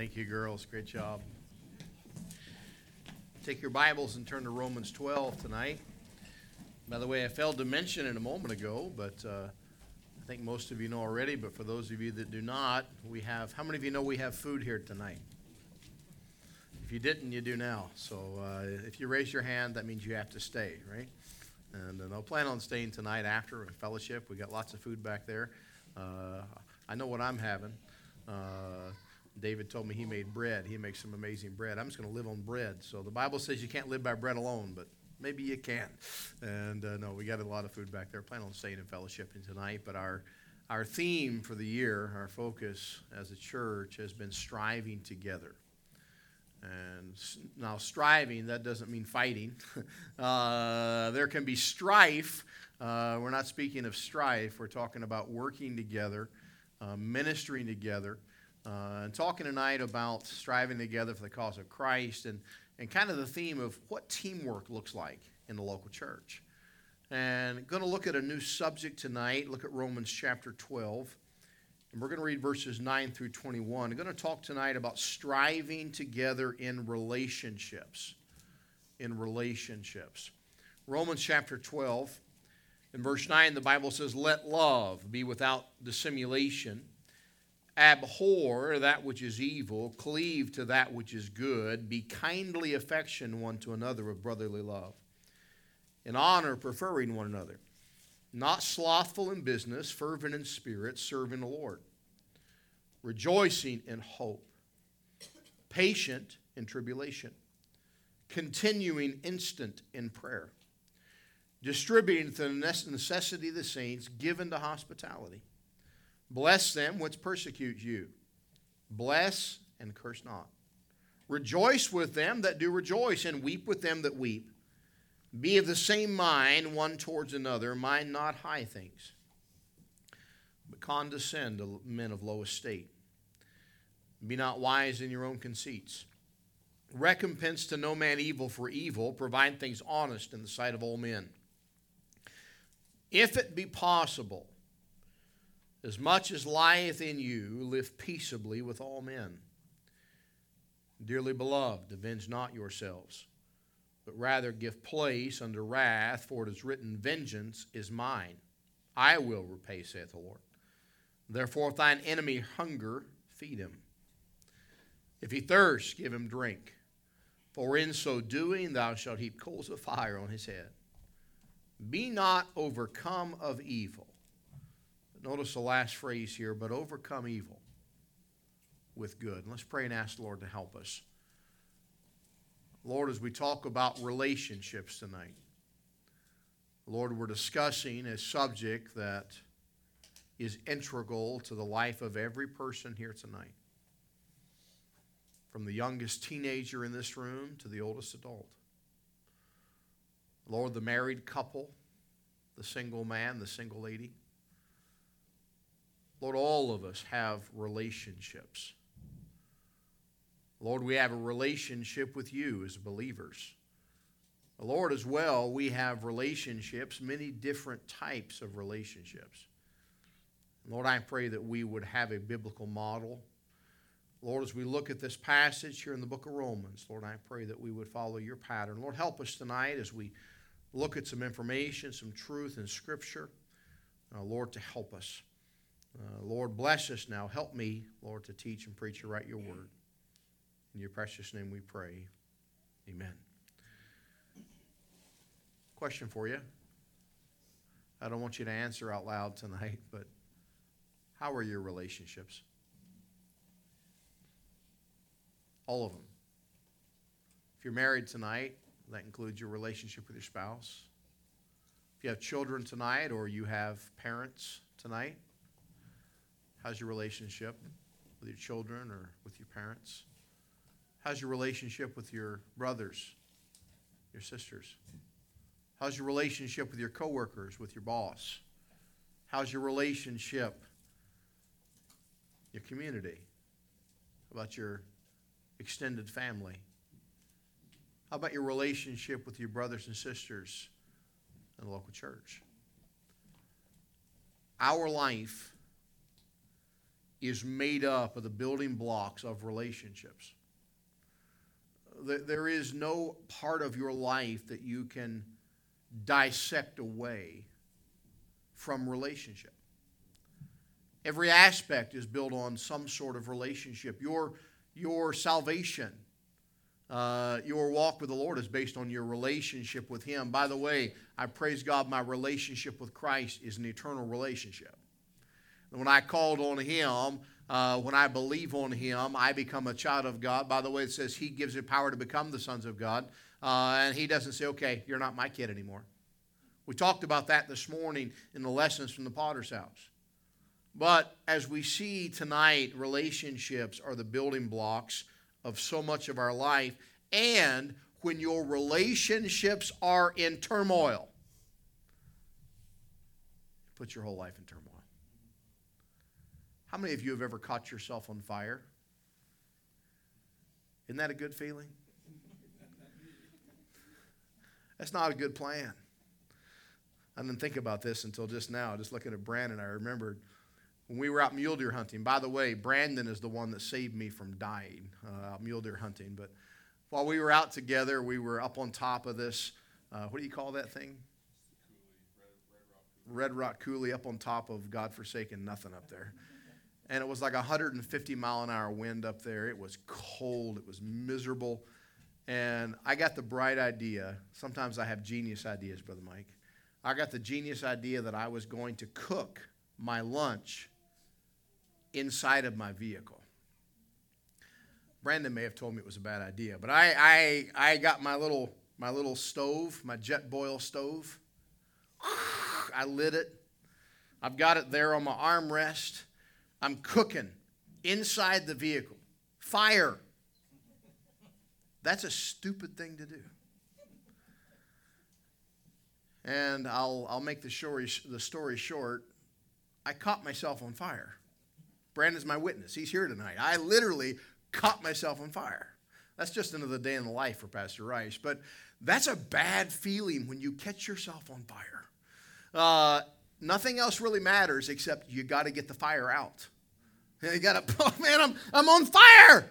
Thank you, girls. Great job. Take your Bibles and turn to Romans 12 tonight. By the way, I failed to mention it a moment ago, but uh, I think most of you know already. But for those of you that do not, we have, how many of you know we have food here tonight? If you didn't, you do now. So uh, if you raise your hand, that means you have to stay, right? And uh, I'll plan on staying tonight after a fellowship. We got lots of food back there. Uh, I know what I'm having. David told me he made bread. He makes some amazing bread. I'm just going to live on bread. So the Bible says you can't live by bread alone, but maybe you can. And uh, no, we got a lot of food back there. Plan on staying in fellowship tonight. But our our theme for the year, our focus as a church, has been striving together. And now, striving, that doesn't mean fighting. uh, there can be strife. Uh, we're not speaking of strife, we're talking about working together, uh, ministering together, uh, and talking tonight about striving together for the cause of Christ and, and kind of the theme of what teamwork looks like in the local church. And going to look at a new subject tonight, look at Romans chapter 12. And we're going to read verses 9 through 21. I'm going to talk tonight about striving together in relationships. In relationships. Romans chapter 12, in verse 9, the Bible says, Let love be without dissimulation. Abhor that which is evil, cleave to that which is good, be kindly affection one to another with brotherly love. In honor, preferring one another not slothful in business, fervent in spirit, serving the Lord, rejoicing in hope, patient in tribulation, continuing instant in prayer, distributing to the necessity of the saints, given to hospitality. Bless them which persecute you. Bless and curse not. Rejoice with them that do rejoice, and weep with them that weep. Be of the same mind one towards another, mind not high things, but condescend to men of low estate. Be not wise in your own conceits. Recompense to no man evil for evil, provide things honest in the sight of all men. If it be possible, as much as lieth in you, live peaceably with all men. Dearly beloved, avenge not yourselves but rather give place unto wrath, for it is written, Vengeance is mine. I will repay, saith the Lord. Therefore, if thine enemy hunger, feed him. If he thirst, give him drink. For in so doing, thou shalt heap coals of fire on his head. Be not overcome of evil. Notice the last phrase here, but overcome evil with good. Let's pray and ask the Lord to help us. Lord, as we talk about relationships tonight, Lord, we're discussing a subject that is integral to the life of every person here tonight. From the youngest teenager in this room to the oldest adult. Lord, the married couple, the single man, the single lady. Lord, all of us have relationships. Lord, we have a relationship with you as believers. Lord, as well, we have relationships, many different types of relationships. Lord, I pray that we would have a biblical model. Lord, as we look at this passage here in the book of Romans, Lord, I pray that we would follow your pattern. Lord, help us tonight as we look at some information, some truth in Scripture. Uh, Lord, to help us. Uh, Lord, bless us now. Help me, Lord, to teach and preach and write your word. In your precious name we pray. Amen. Question for you. I don't want you to answer out loud tonight, but how are your relationships? All of them. If you're married tonight, that includes your relationship with your spouse. If you have children tonight or you have parents tonight, how's your relationship with your children or with your parents? How's your relationship with your brothers, your sisters? How's your relationship with your coworkers, with your boss? How's your relationship, your community? About your extended family? How about your relationship with your brothers and sisters in the local church? Our life is made up of the building blocks of relationships. There is no part of your life that you can dissect away from relationship. Every aspect is built on some sort of relationship. Your, your salvation, uh, your walk with the Lord is based on your relationship with Him. By the way, I praise God, my relationship with Christ is an eternal relationship. When I called on Him, uh, when I believe on Him, I become a child of God. By the way, it says He gives you power to become the sons of God. Uh, and He doesn't say, okay, you're not my kid anymore. We talked about that this morning in the lessons from the potter's house. But as we see tonight, relationships are the building blocks of so much of our life. And when your relationships are in turmoil, put your whole life in turmoil. How many of you have ever caught yourself on fire? Isn't that a good feeling? That's not a good plan. I didn't think about this until just now. Just looking at Brandon, I remembered when we were out mule deer hunting. By the way, Brandon is the one that saved me from dying uh, out mule deer hunting. But while we were out together, we were up on top of this. Uh, what do you call that thing? Red, Red Rock Coulee up on top of God-forsaken nothing up there. And it was like 150 mile an hour wind up there. It was cold. It was miserable. And I got the bright idea. Sometimes I have genius ideas, Brother Mike. I got the genius idea that I was going to cook my lunch inside of my vehicle. Brandon may have told me it was a bad idea, but I, I, I got my little, my little stove, my Jetboil stove. I lit it. I've got it there on my armrest. I'm cooking inside the vehicle. Fire. That's a stupid thing to do. And I'll, I'll make the story, the story short. I caught myself on fire. Brandon's my witness. He's here tonight. I literally caught myself on fire. That's just another day in the life for Pastor Rice. But that's a bad feeling when you catch yourself on fire. Uh, nothing else really matters except you got to get the fire out. You got to, oh man, I'm, I'm on fire.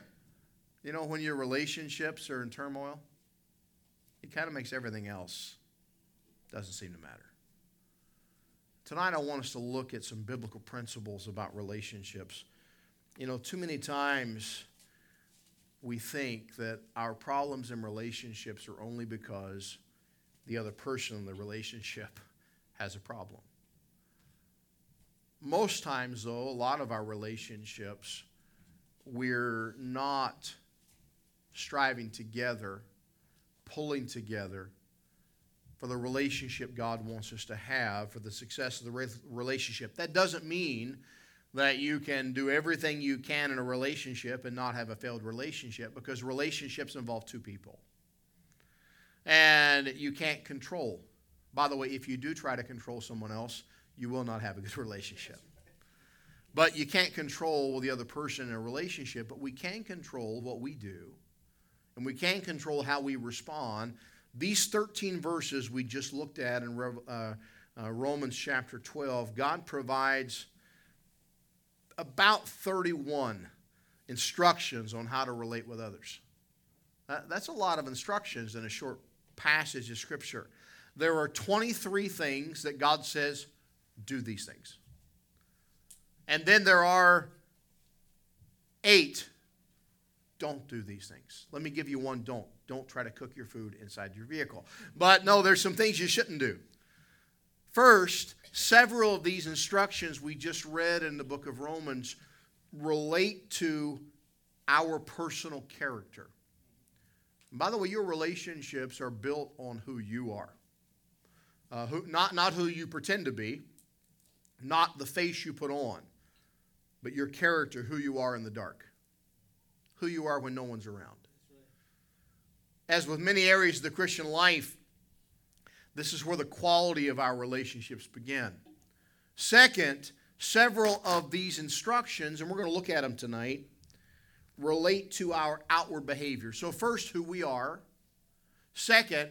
You know, when your relationships are in turmoil, it kind of makes everything else doesn't seem to matter. Tonight, I want us to look at some biblical principles about relationships. You know, too many times we think that our problems in relationships are only because the other person in the relationship has a problem. Most times, though, a lot of our relationships, we're not striving together, pulling together for the relationship God wants us to have, for the success of the relationship. That doesn't mean that you can do everything you can in a relationship and not have a failed relationship because relationships involve two people. And you can't control. By the way, if you do try to control someone else, you will not have a good relationship. But you can't control the other person in a relationship, but we can control what we do. And we can control how we respond these 13 verses we just looked at in uh, uh, Romans chapter 12, God provides about 31 instructions on how to relate with others. that's a lot of instructions in a short passage of Scripture. There are 23 things that God says, do these things. And then there are eight, don't do these things. Let me give you one don't don't try to cook your food inside your vehicle. But no, there's some things you shouldn't do. First, several of these instructions we just read in the book of Romans relate to our personal character. And by the way, your relationships are built on who you are. Uh, who, not, not who you pretend to be, not the face you put on, but your character, who you are in the dark, who you are when no one's around. As with many areas of the Christian life, this is where the quality of our relationships begin. Second, several of these instructions, and we're going to look at them tonight, relate to our outward behavior. So, first, who we are. Second,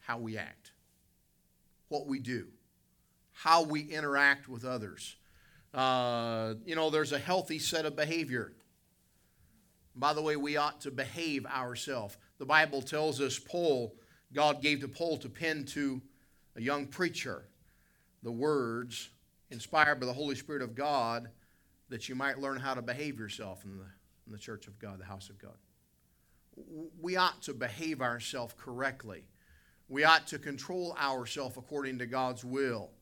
how we act, what we do, how we interact with others. Uh, you know, there's a healthy set of behavior. By the way, we ought to behave ourselves. The Bible tells us Paul, God gave to Paul to pen to a young preacher the words inspired by the Holy Spirit of God that you might learn how to behave yourself in the, in the church of God, the house of God. We ought to behave ourselves correctly. We ought to control ourselves according to God's will.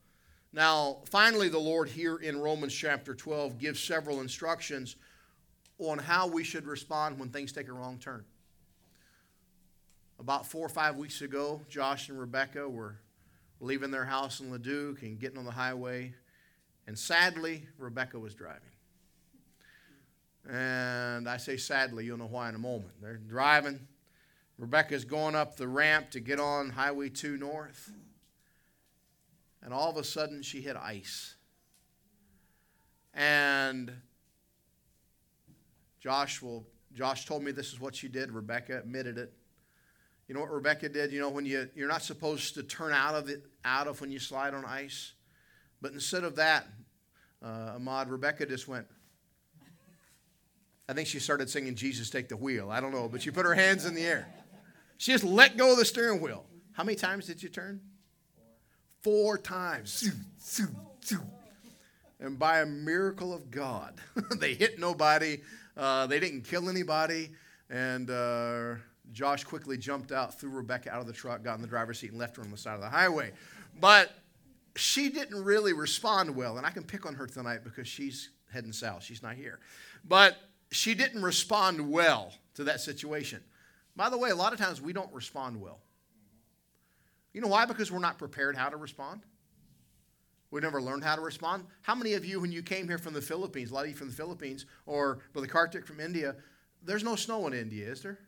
Now, finally, the Lord here in Romans chapter 12 gives several instructions on how we should respond when things take a wrong turn. About four or five weeks ago, Josh and Rebecca were leaving their house in Leduc and getting on the highway, and sadly, Rebecca was driving. And I say sadly, you'll know why in a moment. They're driving. Rebecca's going up the ramp to get on Highway 2 North and all of a sudden she hit ice. And Josh will Josh told me this is what she did. Rebecca admitted it. You know what Rebecca did? You know when you you're not supposed to turn out of it out of when you slide on ice, but instead of that, uh, Ahmad, Rebecca just went. I think she started singing "Jesus Take the Wheel." I don't know, but she put her hands in the air. She just let go of the steering wheel. How many times did you turn? Four times. And by a miracle of God, they hit nobody. Uh, they didn't kill anybody. And uh, Josh quickly jumped out, threw Rebecca out of the truck, got in the driver's seat, and left her on the side of the highway. But she didn't really respond well. And I can pick on her tonight because she's heading south. She's not here. But she didn't respond well to that situation. By the way, a lot of times we don't respond well. You know why? Because we're not prepared how to respond. We never learned how to respond. How many of you, when you came here from the Philippines, a lot of you from the Philippines, or Brother Kartik from India, there's no snow in India, is there?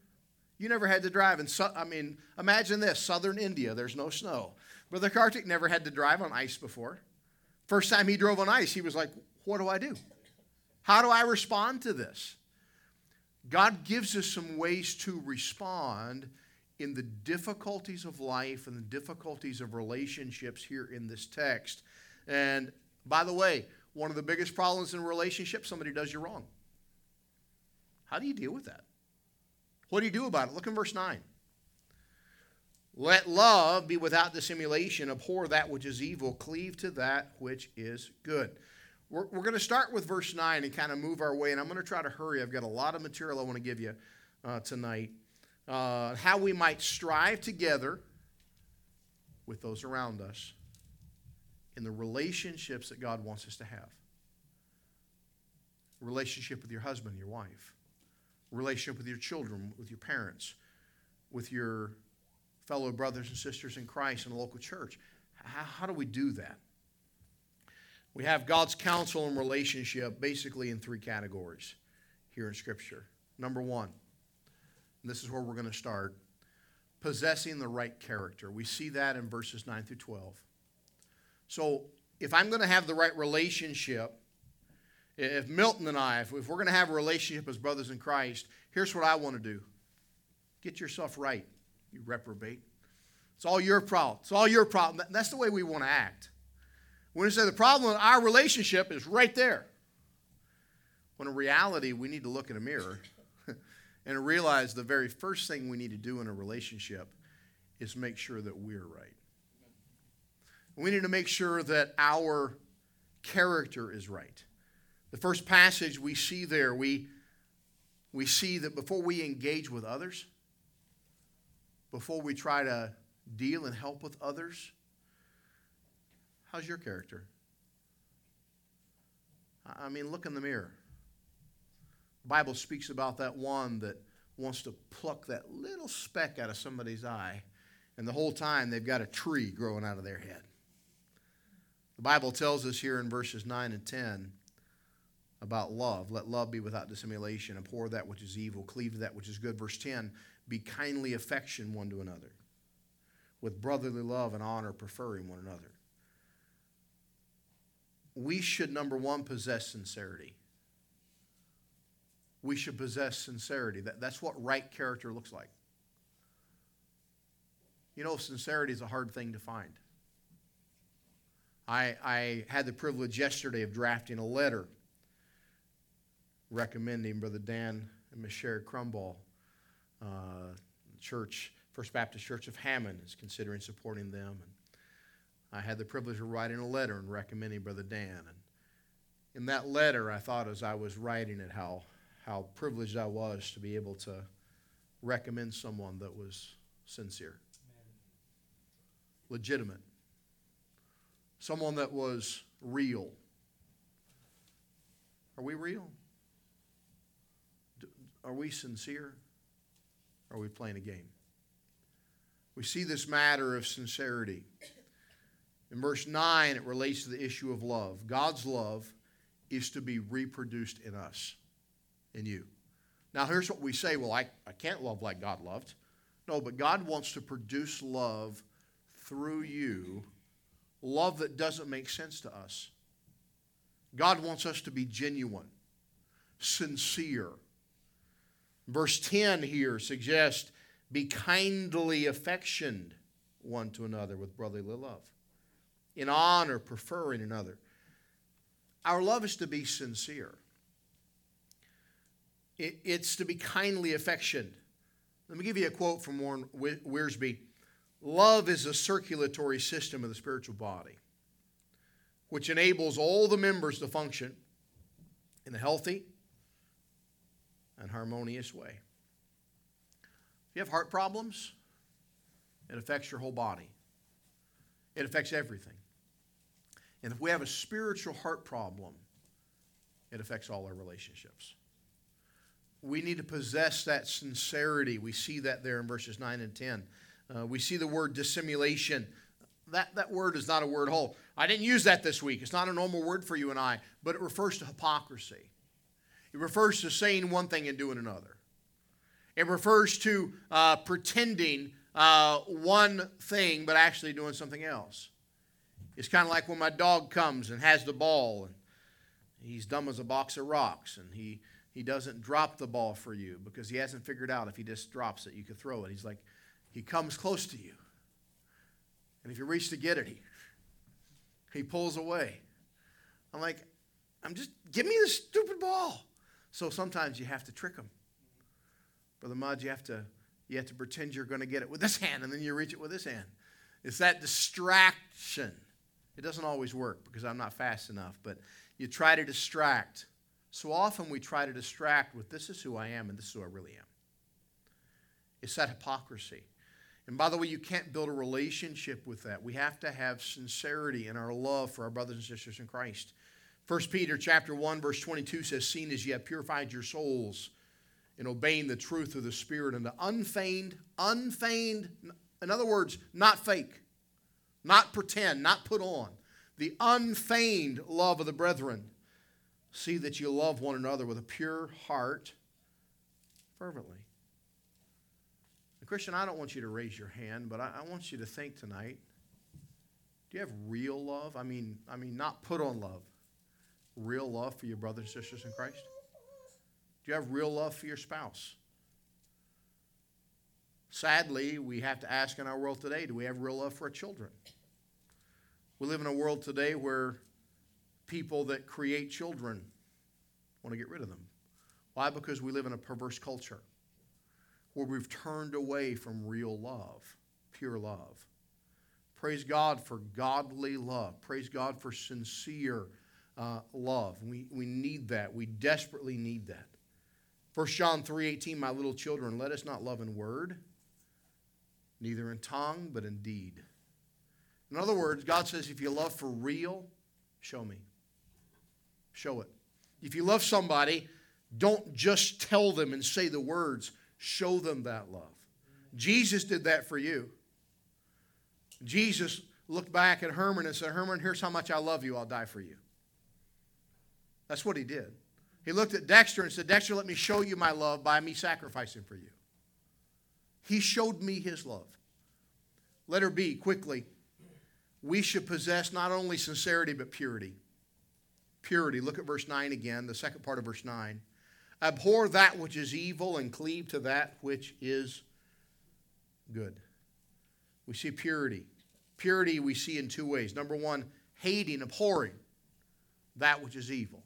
You never had to drive in, I mean, imagine this southern India, there's no snow. Brother Kartik never had to drive on ice before. First time he drove on ice, he was like, What do I do? How do I respond to this? God gives us some ways to respond in the difficulties of life and the difficulties of relationships here in this text. And by the way, one of the biggest problems in relationships, somebody does you wrong. How do you deal with that? What do you do about it? Look in verse 9. Let love be without dissimulation, abhor that which is evil, cleave to that which is good. We're, we're going to start with verse 9 and kind of move our way, and I'm going to try to hurry. I've got a lot of material I want to give you uh, tonight uh, how we might strive together with those around us in the relationships that God wants us to have. Relationship with your husband, your wife, relationship with your children, with your parents, with your fellow brothers and sisters in Christ in the local church. How, how do we do that? We have God's counsel and relationship basically in three categories here in Scripture. Number one, this is where we're going to start, possessing the right character. We see that in verses 9 through 12. So if I'm going to have the right relationship, if Milton and I, if, we're going to have a relationship as brothers in Christ, here's what I want to do get yourself right, you reprobate. It's all your problem. It's all your problem. That's the way we want to act. When we say the problem in our relationship is right there. When in reality, we need to look in a mirror and realize the very first thing we need to do in a relationship is make sure that we're right. We need to make sure that our character is right. The first passage we see there, we, we see that before we engage with others, before we try to deal and help with others, how's your character? I mean, look in the mirror. Bible speaks about that one that wants to pluck that little speck out of somebody's eye, and the whole time they've got a tree growing out of their head. The Bible tells us here in verses 9 and 10 about love. Let love be without dissimulation. Abhor that which is evil. Cleave to that which is good. Verse 10 Be kindly affection one to another, with brotherly love and honor, preferring one another. We should, number one, possess sincerity we should possess sincerity. That, that's what right character looks like. You know, sincerity is a hard thing to find. I, I had the privilege yesterday of drafting a letter recommending Brother Dan and Miss Sherry Crumball. Uh, church, First Baptist Church of Hammond is considering supporting them. And I had the privilege of writing a letter and recommending Brother Dan. And in that letter, I thought as I was writing it how, how privileged I was to be able to recommend someone that was sincere, legitimate, someone that was real. Are we real? Are we sincere? Are we playing a game? We see this matter of sincerity. In verse 9, it relates to the issue of love. God's love is to be reproduced in us, in you. Now, here's what we say well, I, I can't love like God loved. No, but God wants to produce love through you, love that doesn't make sense to us. God wants us to be genuine, sincere. Verse 10 here suggests be kindly affectioned one to another with brotherly love, in honor, preferring another. Our love is to be sincere, it's to be kindly affectioned. Let me give you a quote from Warren Wiersbe Love is a circulatory system of the spiritual body, which enables all the members to function in a healthy and harmonious way If you have heart problems, it affects your whole body, it affects everything. And if we have a spiritual heart problem, it affects all our relationships. We need to possess that sincerity. We see that there in verses 9 and 10. Uh, we see the word dissimulation. That, that word is not a word whole. I didn't use that this week. It's not a normal word for you and I, but it refers to hypocrisy. It refers to saying one thing and doing another. It refers to uh, pretending uh, one thing but actually doing something else. It's kind of like when my dog comes and has the ball and he's dumb as a box of rocks and he, he doesn't drop the ball for you because he hasn't figured out if he just drops it, you could throw it. He's like, he comes close to you. And if you reach to get it, he, he pulls away. I'm like, I'm just, give me the stupid ball. So sometimes you have to trick him. Brother Mudge, you have to you have to pretend you're going to get it with this hand and then you reach it with this hand. It's that distraction. It doesn't always work because I'm not fast enough, but you try to distract. So often we try to distract with this is who I am and this is who I really am. It's that hypocrisy. And by the way, you can't build a relationship with that. We have to have sincerity in our love for our brothers and sisters in Christ. 1 Peter chapter 1 verse 22 says, "Seeing as ye have purified your souls in obeying the truth of the Spirit and the unfeigned, unfeigned, in other words, not fake, not pretend, not put on, the unfeigned love of the brethren. See that you love one another with a pure heart fervently. Christian, I don't want you to raise your hand, but I, I want you to think tonight. Do you have real love? I mean, I mean, not put on love. Real love for your brothers and sisters in Christ? Do you have real love for your spouse? Sadly, we have to ask in our world today do we have real love for our children? We live in a world today where people that create children want to get rid of them. Why? Because we live in a perverse culture where we've turned away from real love, pure love. Praise God for godly love. Praise God for sincere uh, love. We, we need that. We desperately need that. 1 John 3:18 My little children let us not love in word neither in tongue but in deed. In other words, God says if you love for real, show me. Show it. If you love somebody, don't just tell them and say the words, show them that love. Jesus did that for you. Jesus looked back at Herman and said, Herman, here's how much I love you. I'll die for you. That's what he did. He looked at Dexter and said, Dexter, let me show you my love by me sacrificing for you. He showed me his love. Letter B, quickly. We should possess not only sincerity, but purity. Purity. Look at verse 9 again, the second part of verse 9. Abhor that which is evil and cleave to that which is good. We see purity. Purity we see in two ways. Number one, hating, abhorring that which is evil.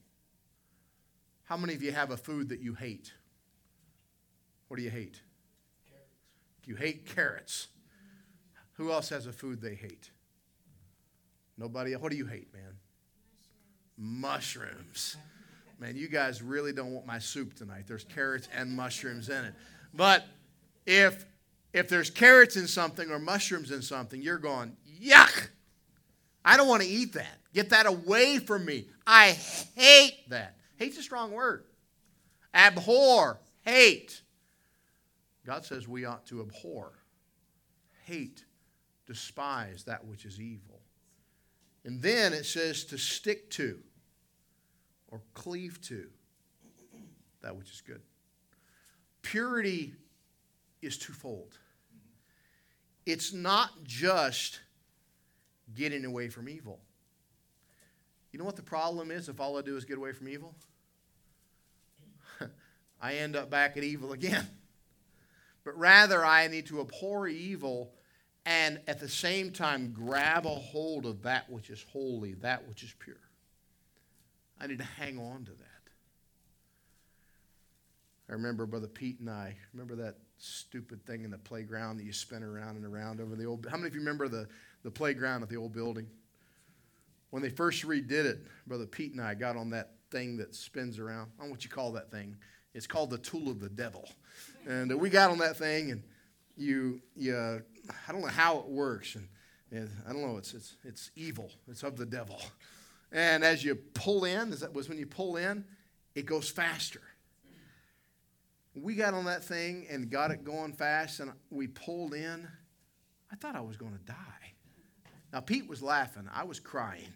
How many of you have a food that you hate? What do you hate? Carrots. You hate carrots. Who else has a food they hate? Nobody. What do you hate, man? Mushrooms. Man, you guys really don't want my soup tonight. There's carrots and mushrooms in it. But if if there's carrots in something or mushrooms in something, you're going, yuck. I don't want to eat that. Get that away from me. I hate that. Hate's a strong word. Abhor, hate. God says we ought to abhor, hate, despise that which is evil. And then it says to stick to or cleave to that which is good. Purity is twofold. It's not just getting away from evil. You know what the problem is if all I do is get away from evil? I end up back at evil again. But rather, I need to abhor evil and at the same time grab a hold of that which is holy, that which is pure. I need to hang on to that. I remember Brother Pete and I, remember that stupid thing in the playground that you spin around and around over the old. How many of you remember the, the playground at the old building? When they first redid it, Brother Pete and I got on that thing that spins around. I don't know what you call that thing. It's called the tool of the devil. And we got on that thing, and you, you uh, I don't know how it works. And, and I don't know, it's, it's, it's evil, it's of the devil. And as you pull in, that was when you pull in, it goes faster. We got on that thing and got it going fast, and we pulled in. I thought I was going to die. Now, Pete was laughing. I was crying.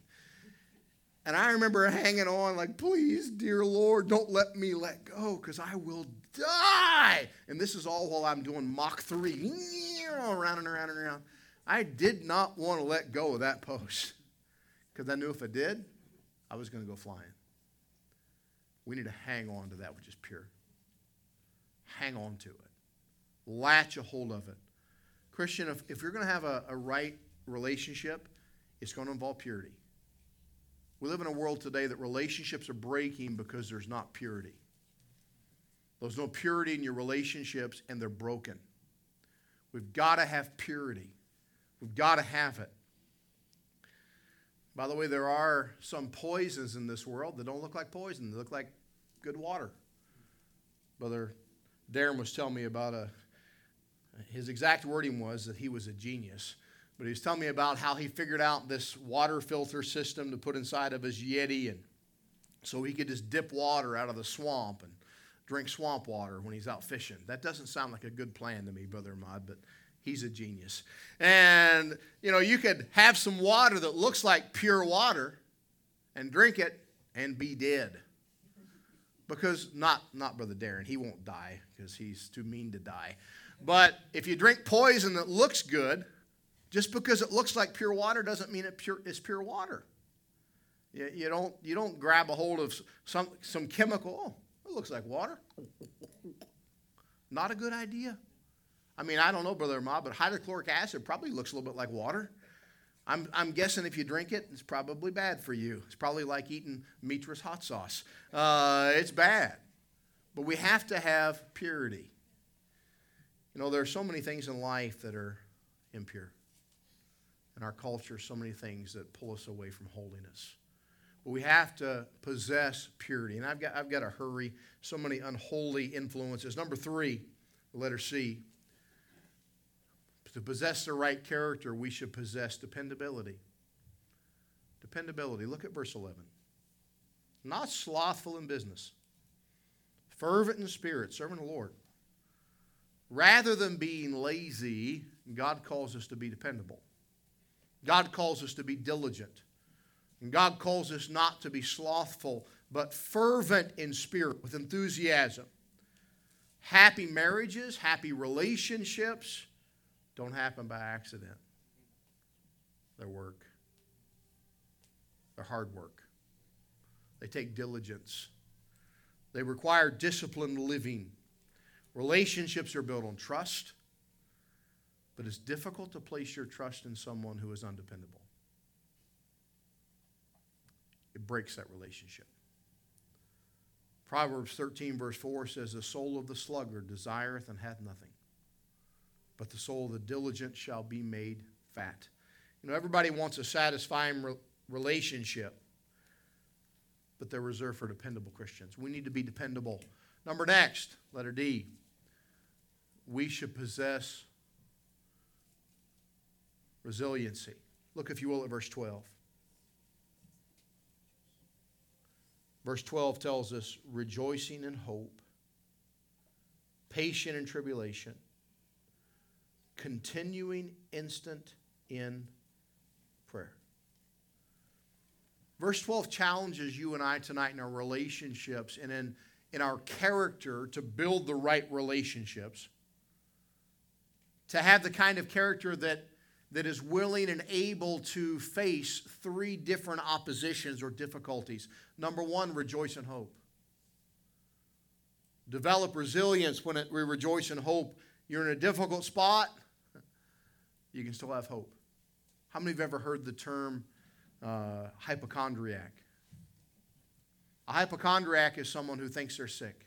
And I remember hanging on, like, please, dear Lord, don't let me let go because I will die. And this is all while I'm doing Mach 3, around and around and around. I did not want to let go of that post because I knew if I did, I was going to go flying. We need to hang on to that which is pure. Hang on to it, latch a hold of it. Christian, if, if you're going to have a, a right relationship, it's going to involve purity. We live in a world today that relationships are breaking because there's not purity. There's no purity in your relationships, and they're broken. We've got to have purity. We've got to have it. By the way, there are some poisons in this world that don't look like poison, they look like good water. Brother Darren was telling me about a, his exact wording was that he was a genius. But he was telling me about how he figured out this water filter system to put inside of his Yeti, and so he could just dip water out of the swamp and drink swamp water when he's out fishing. That doesn't sound like a good plan to me, Brother Ahmad, but he's a genius. And, you know, you could have some water that looks like pure water and drink it and be dead. Because, not, not Brother Darren, he won't die because he's too mean to die. But if you drink poison that looks good, just because it looks like pure water doesn't mean it pure, it's pure water. You, you, don't, you don't grab a hold of some, some chemical, oh, it looks like water. Not a good idea. I mean, I don't know, Brother Ma, but hydrochloric acid probably looks a little bit like water. I'm, I'm guessing if you drink it, it's probably bad for you. It's probably like eating Mitra's hot sauce. Uh, it's bad. But we have to have purity. You know, there are so many things in life that are impure in our culture so many things that pull us away from holiness. But we have to possess purity. And I've got, I've got to hurry. So many unholy influences. Number three, the letter C. To possess the right character, we should possess dependability. Dependability. Look at verse 11. Not slothful in business, fervent in spirit, serving the Lord. Rather than being lazy, God calls us to be dependable. God calls us to be diligent. And God calls us not to be slothful, but fervent in spirit, with enthusiasm. Happy marriages, happy relationships don't happen by accident. They're work, they're hard work. They take diligence, they require disciplined living. Relationships are built on trust but it's difficult to place your trust in someone who is undependable. it breaks that relationship. Proverbs 13, verse 4 says, The soul of the sluggard desireth and hath nothing, but the soul of the diligent shall be made fat. You know, everybody wants a satisfying re- relationship, but they're reserved for dependable Christians. We need to be dependable. Number next, letter D. We should possess resiliency. Look, if you will, at verse 12. Verse 12 tells us rejoicing in hope, patient in tribulation, continuing instant in prayer. Verse 12 challenges you and I tonight in our relationships and in, in our character to build the right relationships, to have the kind of character that that is willing and able to face three different oppositions or difficulties. Number one, rejoice in hope. Develop resilience when it, we rejoice in hope. You're in a difficult spot, you can still have hope. How many have ever heard the term uh, hypochondriac? A hypochondriac is someone who thinks they're sick.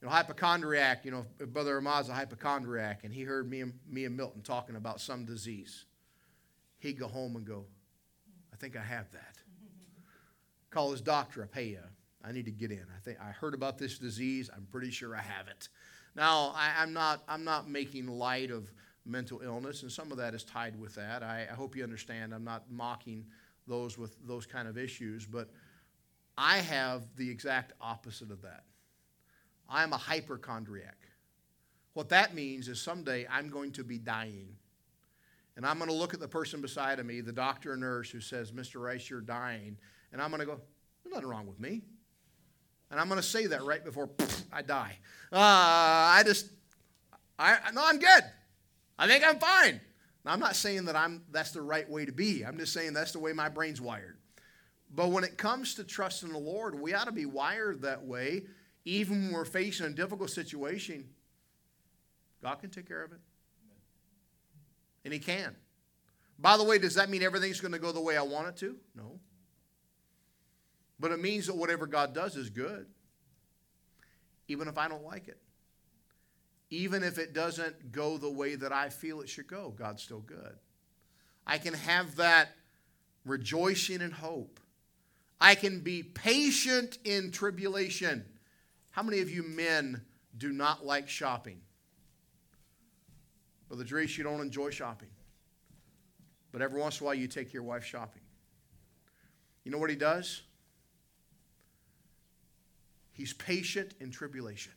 You know, hypochondriac, you know, Brother Ahmad's a hypochondriac, and he heard me and, me and Milton talking about some disease. He'd go home and go, I think I have that. Call his doctor up, hey, uh, I need to get in. I think I heard about this disease. I'm pretty sure I have it. Now, I, am not, I'm not making light of mental illness, and some of that is tied with that. I, I hope you understand. I'm not mocking those with those kind of issues, but I have the exact opposite of that. I'm a hypochondriac. What that means is someday I'm going to be dying. And I'm going to look at the person beside of me, the doctor or nurse who says, Mr. Rice, you're dying. And I'm going to go, there's nothing wrong with me. And I'm going to say that right before I die. Uh, I just, I no, I'm good. I think I'm fine. Now, I'm not saying that I'm that's the right way to be. I'm just saying that's the way my brain's wired. But when it comes to trusting the Lord, we ought to be wired that way even when we're facing a difficult situation, God can take care of it. And He can. By the way, does that mean everything's going to go the way I want it to? No. But it means that whatever God does is good, even if I don't like it. Even if it doesn't go the way that I feel it should go, God's still good. I can have that rejoicing and hope. I can be patient in tribulation. How many of you men do not like shopping? Brother Drees, you don't enjoy shopping. But every once in a while, you take your wife shopping. You know what he does? He's patient in tribulation.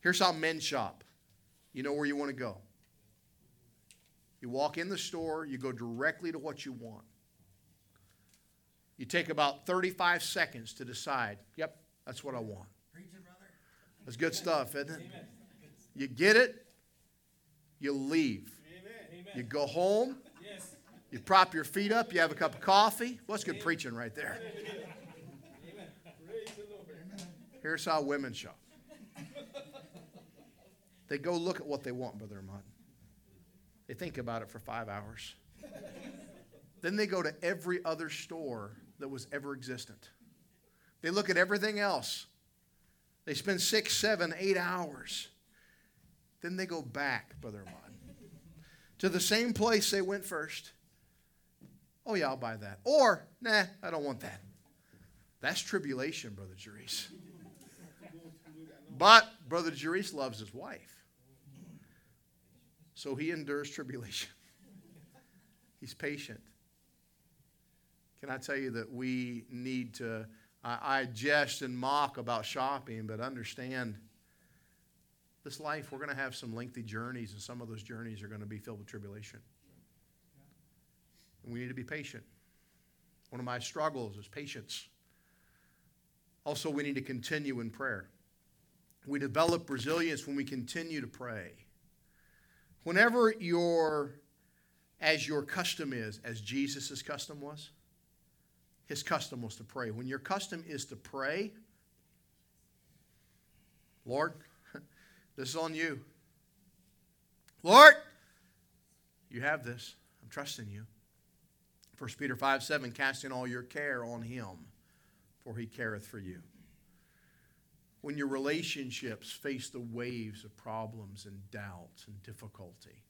Here's how men shop. You know where you want to go. You walk in the store, you go directly to what you want. You take about 35 seconds to decide, yep, that's what I want. That's good stuff, isn't it? You get it, you leave. You go home, you prop your feet up, you have a cup of coffee. What's good preaching right there? Here's how women shop. They go look at what they want, Brother Ahmad. They think about it for five hours. then they go to every other store that was ever existent. They look at everything else. They spend six, seven, eight hours. Then they go back, Brother Ahmad, to the same place they went first. Oh, yeah, I'll buy that. Or, nah, I don't want that. That's tribulation, Brother Jerice. But Brother Jerice loves his wife. So he endures tribulation. He's patient. Can I tell you that we need to? I, I jest and mock about shopping, but understand this life, we're going to have some lengthy journeys, and some of those journeys are going to be filled with tribulation. And we need to be patient. One of my struggles is patience. Also, we need to continue in prayer. We develop resilience when we continue to pray. Whenever your, as your custom is, as Jesus' custom was, his custom was to pray. When your custom is to pray, Lord, this is on you. Lord, you have this. I'm trusting you. 1 Peter 5 7, casting all your care on him, for he careth for you. When your relationships face the waves of problems and doubts and difficulty,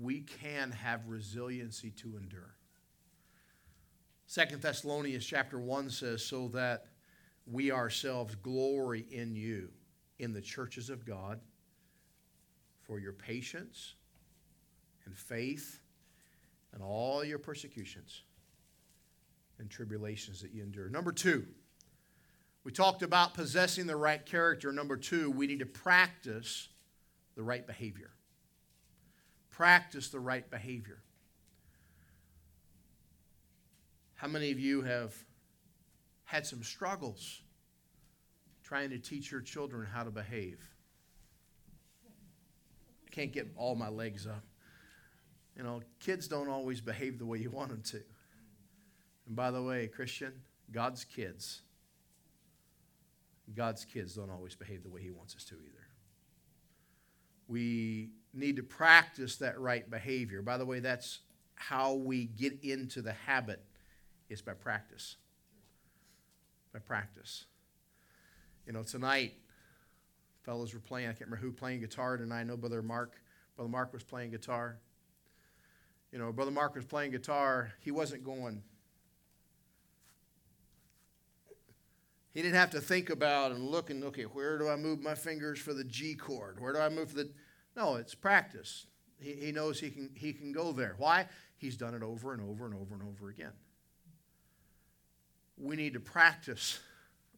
we can have resiliency to endure. Second Thessalonians chapter 1 says, so that we ourselves glory in you, in the churches of God, for your patience and faith and all your persecutions and tribulations that you endure. Number two, we talked about possessing the right character. Number two, we need to practice the right behavior. Practice the right behavior. How many of you have had some struggles trying to teach your children how to behave? I can't get all my legs up. You know, kids don't always behave the way you want them to. And by the way, Christian, God's kids, God's kids don't always behave the way He wants us to either. We need to practice that right behavior. By the way, that's how we get into the habit is by practice. By practice. You know, tonight, fellows were playing, I can't remember who playing guitar tonight. I know Brother Mark. Brother Mark was playing guitar you know, Brother Mark was playing guitar, he wasn't going. He didn't have to think about and look and okay, where do I move my fingers for the G chord? Where do I move the No, it's practice. He, he knows he can he can go there. Why? He's done it over and over and over and over again. We need to practice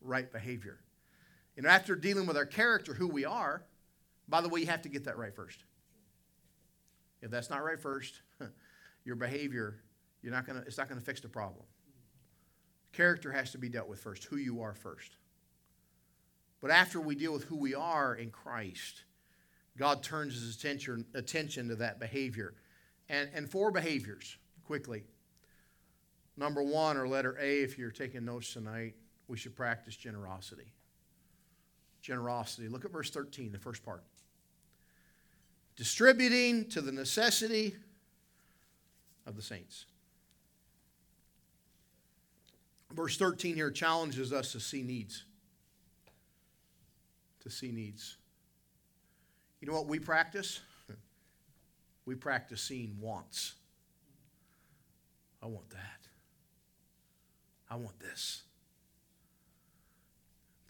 right behavior. Know, after dealing with our character, who we are, by the way, you have to get that right first. If that's not right first, your behavior, you're not gonna, it's not going to fix the problem. Character has to be dealt with first, who you are first. But after we deal with who we are in Christ, God turns his attention, attention to that behavior. And, and four behaviors, quickly. Number one, or letter A, if you're taking notes tonight, we should practice generosity. Generosity. Look at verse 13, the first part. Distributing to the necessity of the saints. Verse 13 here challenges us to see needs. To see needs. You know what we practice? We practice seeing wants. I want that. I want this.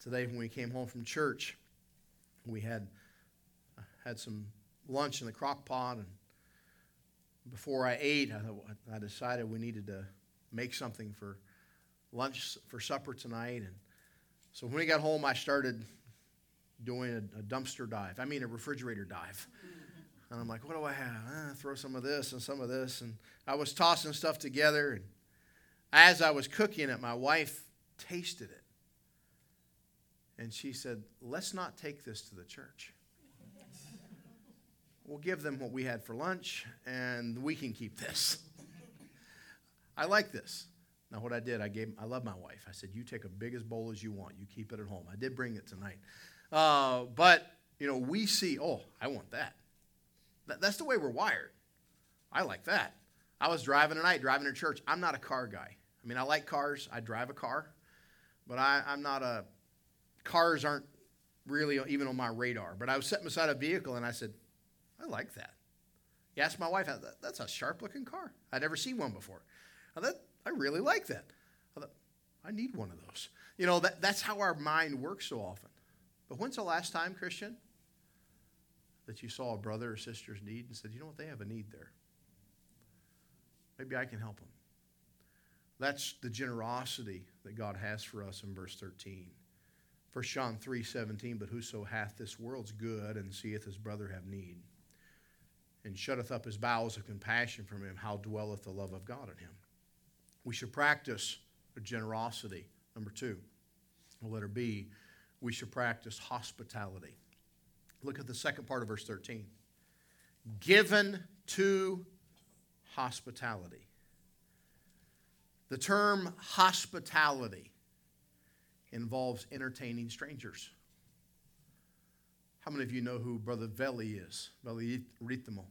Today, when we came home from church, we had had some lunch in the crock pot and before I ate, I, I decided we needed to make something for lunch for supper tonight. And so when we got home, I started doing a, a dumpster dive. I mean, a refrigerator dive. And I'm like, what do I have? Eh, throw some of this and some of this. And I was tossing stuff together. And as I was cooking it, my wife tasted it. And she said, let's not take this to the church we'll give them what we had for lunch, and we can keep this. I like this. Now, what I did, I gave, I love my wife. I said, you take a big as bowl as you want. You keep it at home. I did bring it tonight. Uh, but, you know, we see, oh, I want that. that. That's the way we're wired. I like that. I was driving tonight, driving to church. I'm not a car guy. I mean, I like cars. I drive a car. But I, I'm not a, cars aren't really even on my radar. But I was sitting beside a vehicle and I said, I like that. You ask my wife, that's a sharp looking car. I'd never seen one before. I thought, I really like that. I thought, I need one of those. You know, that, that's how our mind works so often. But when's the last time, Christian, that you saw a brother or sister's need and said, you know what, they have a need there? Maybe I can help them. That's the generosity that God has for us in verse 13. 1 John 3 17, but whoso hath this world's good and seeth his brother have need and shutteth up his bowels of compassion from him, how dwelleth the love of God in him? We should practice generosity. Number two, letter B, we should practice hospitality. Look at the second part of verse 13. Given to hospitality. The term hospitality involves entertaining strangers. How many of you know who Brother Veli is? Veli Ritmo.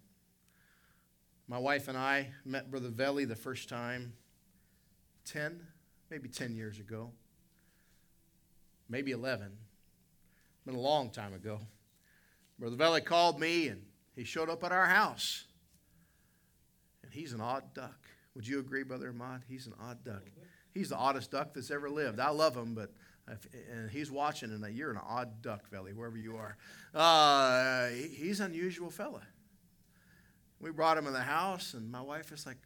My wife and I met Brother Veli the first time 10, maybe 10 years ago, maybe 11. Been a long time ago. Brother Veli called me and he showed up at our house. And he's an odd duck. Would you agree, Brother Ahmad? He's an odd duck. He's the oddest duck that's ever lived. I love him, but if, and he's watching, and you're an odd duck, Veli, wherever you are. Uh, he's an unusual fella. We brought him in the house, and my wife is like,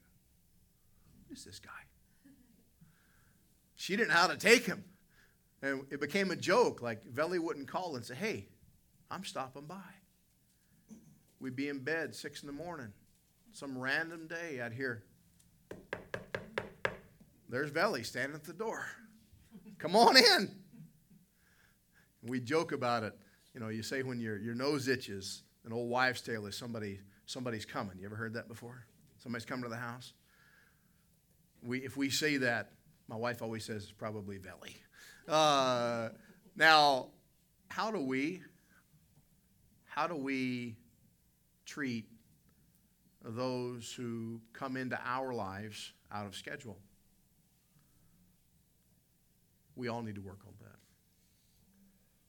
Who's this guy? She didn't know how to take him. And it became a joke. Like, Veli wouldn't call and say, Hey, I'm stopping by. We'd be in bed six in the morning. Some random day, I'd hear, There's Veli standing at the door. Come on in. We joke about it. You know, you say when your, your nose itches, an old wives' tale is somebody somebody's coming. You ever heard that before? Somebody's coming to the house. We, if we say that, my wife always says it's probably Veli. Uh, now, how do we, how do we treat those who come into our lives out of schedule? We all need to work on that.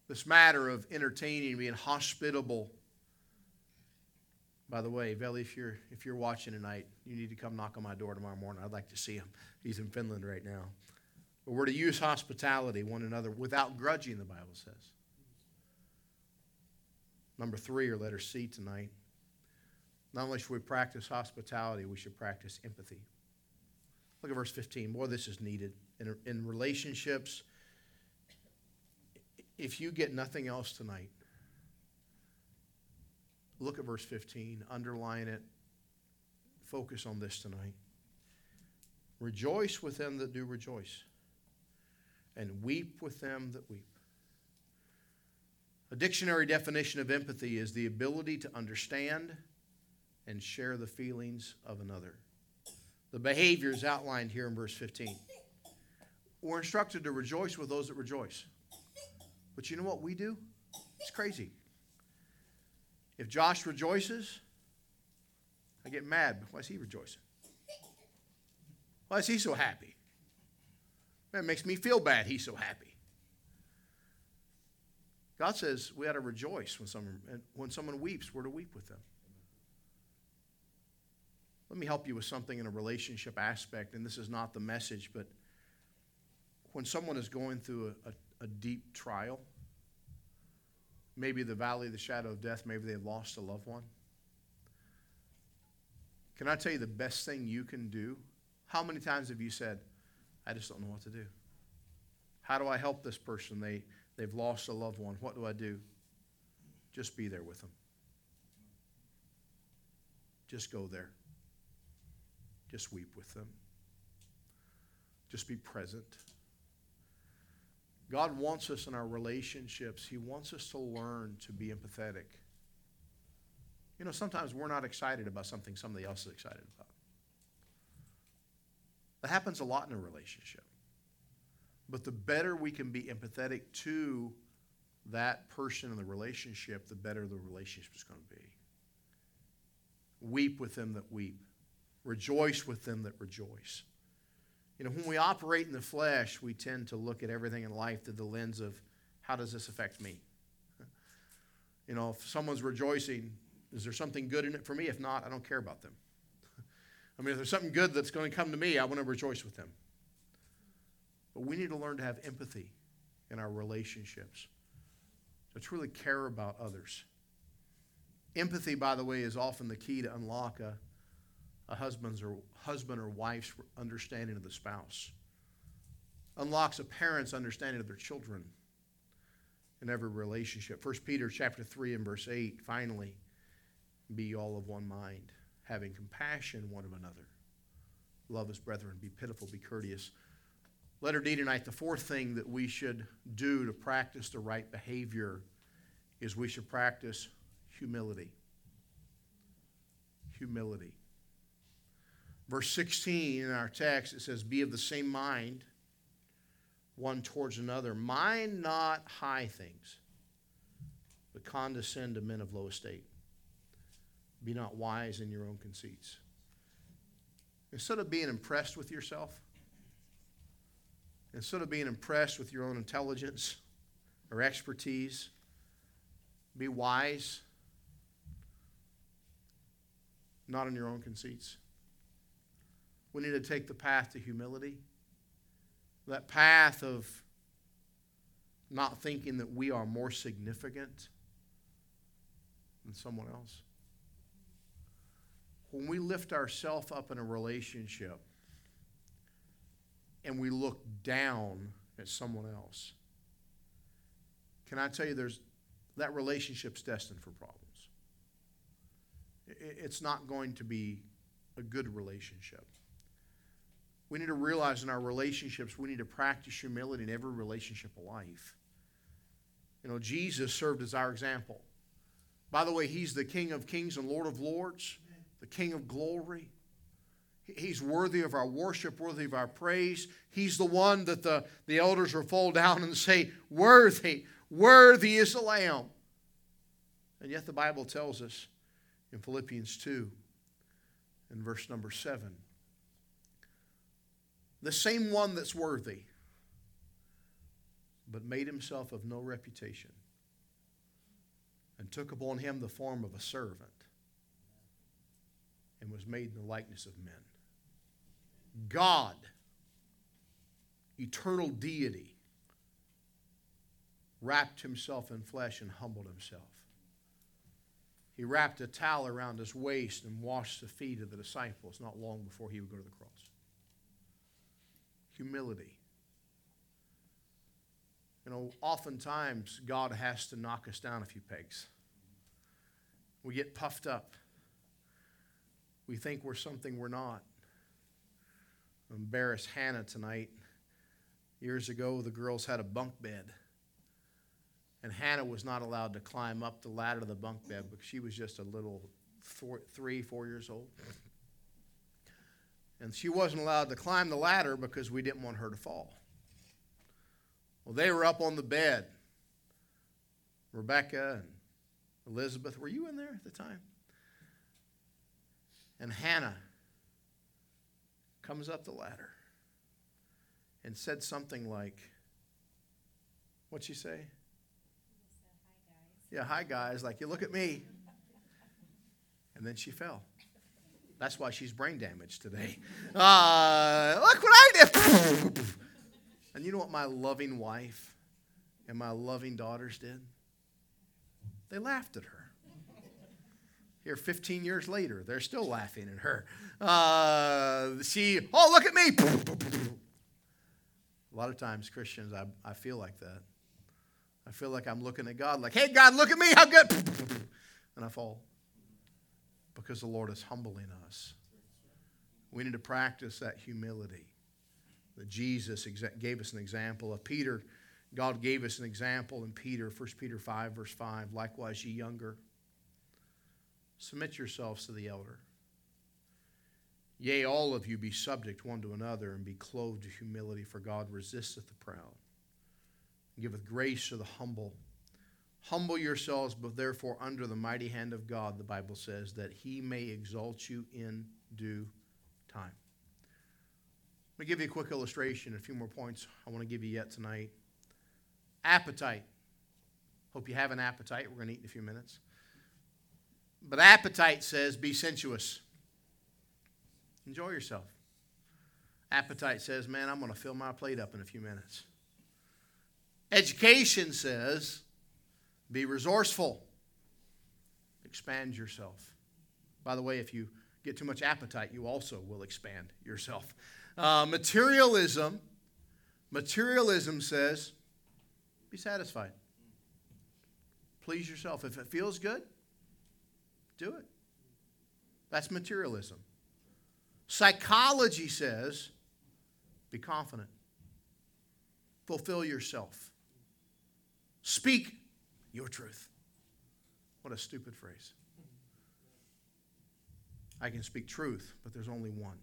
This matter of entertaining, being hospitable, by the way, Veli, if you're, if you're watching tonight, you need to come knock on my door tomorrow morning. I'd like to see him. He's in Finland right now. But we're to use hospitality one another without grudging, the Bible says. Number three, or letter C tonight. Not only should we practice hospitality, we should practice empathy. Look at verse 15. Boy, this is needed. In, in relationships, if you get nothing else tonight, Look at verse 15, underline it, focus on this tonight. Rejoice with them that do rejoice, and weep with them that weep. A dictionary definition of empathy is the ability to understand and share the feelings of another. The behavior is outlined here in verse 15. We're instructed to rejoice with those that rejoice. But you know what we do? It's crazy. If Josh rejoices, I get mad. Why is he rejoicing? Why is he so happy? That makes me feel bad he's so happy. God says we ought to rejoice when someone, when someone weeps, we're to weep with them. Let me help you with something in a relationship aspect, and this is not the message, but when someone is going through a, a, a deep trial, maybe the valley of the shadow of death, maybe they've lost a loved one. Can I tell you the best thing you can do? How many times have you said, I just don't know what to do? How do I help this person? They, they've lost a loved one. What do I do? Just be there with them. Just go there. Just weep with them. Just be present. God wants us in our relationships, He wants us to learn to be empathetic. You know, sometimes we're not excited about something somebody else is excited about. That happens a lot in a relationship. But the better we can be empathetic to that person in the relationship, the better the relationship is going to be. Weep with them that weep, rejoice with them that rejoice. You know, when we operate in the flesh, we tend to look at everything in life through the lens of how does this affect me? You know, if someone's rejoicing, is there something good in it for me? If not, I don't care about them. I mean, if there's something good that's going to come to me, I want to rejoice with them. But we need to learn to have empathy in our relationships, to truly care about others. Empathy, by the way, is often the key to unlock a a husband's or husband or wife's understanding of the spouse. Unlocks a parent's understanding of their children in every relationship. 1 Peter chapter 3 and verse 8, finally, be all of one mind, having compassion one of another. Love as brethren, be pitiful, be courteous. Letter D tonight, the fourth thing that we should do to practice the right behavior is we should practice humility. Humility. Verse 16 in our text, it says, Be of the same mind one towards another. Mind not high things, but condescend to men of low estate. Be not wise in your own conceits. instead of being impressed with yourself, instead of being impressed with your own intelligence or expertise, be wise, not in your own conceits. We need to take the path to humility, that path of not thinking that we are more significant than someone else. When we lift ourselves up in a relationship and we look down at someone else, can I tell you there's that relationship's destined for problems. It's not going to be a good relationship. We need to realize in our relationships, we need to practice humility in every relationship of life. You know, Jesus served as our example. By the way, He's the King of kings and Lord of lords, the King of glory. He's worthy of our worship, worthy of our praise. He's the one that the, the elders will fall down and say, Worthy, worthy is the Lamb. And yet the Bible tells us in Philippians 2, in verse number 7, the same one that's worthy, but made himself of no reputation, and took upon him the form of a servant, and was made in the likeness of men. God, eternal deity, wrapped himself in flesh and humbled himself. He wrapped a towel around his waist and washed the feet of the disciples not long before he would go to the cross. Humility. You know, oftentimes God has to knock us down a few pegs. We get puffed up. We think we're something we're not. I embarrass Hannah tonight. Years ago, the girls had a bunk bed. And Hannah was not allowed to climb up the ladder of the bunk bed because she was just a little four, three, four years old. And she wasn't allowed to climb the ladder because we didn't want her to fall. Well, they were up on the bed. Rebecca and Elizabeth, were you in there at the time? And Hannah comes up the ladder and said something like, What'd she say? Yeah, hi guys. Like, you look at me. And then she fell. That's why she's brain damaged today. Uh, look what I did. and you know what my loving wife and my loving daughters did? They laughed at her. Here, 15 years later, they're still laughing at her. Uh, she, oh, look at me. A lot of times, Christians, I, I feel like that. I feel like I'm looking at God like, hey, God, look at me, how good. And I fall because the Lord is humbling us. We need to practice that humility that Jesus gave us an example of. Peter, God gave us an example in Peter, 1 Peter 5, verse 5. Likewise, ye younger, submit yourselves to the elder. Yea, all of you be subject one to another and be clothed to humility, for God resisteth the proud and giveth grace to the humble. Humble yourselves, but therefore under the mighty hand of God, the Bible says, that he may exalt you in due time. Let me give you a quick illustration, a few more points I want to give you yet tonight. Appetite. Hope you have an appetite. We're going to eat in a few minutes. But appetite says, be sensuous. Enjoy yourself. Appetite says, man, I'm going to fill my plate up in a few minutes. Education says be resourceful, expand yourself. By the way, if you get too much appetite, you also will expand yourself. Uh, materialism, materialism says be satisfied. Please yourself. If it feels good, do it. That's materialism. Psychology says be confident. Fulfill yourself. Speak your truth. What a stupid phrase. I can speak truth, but there's only one.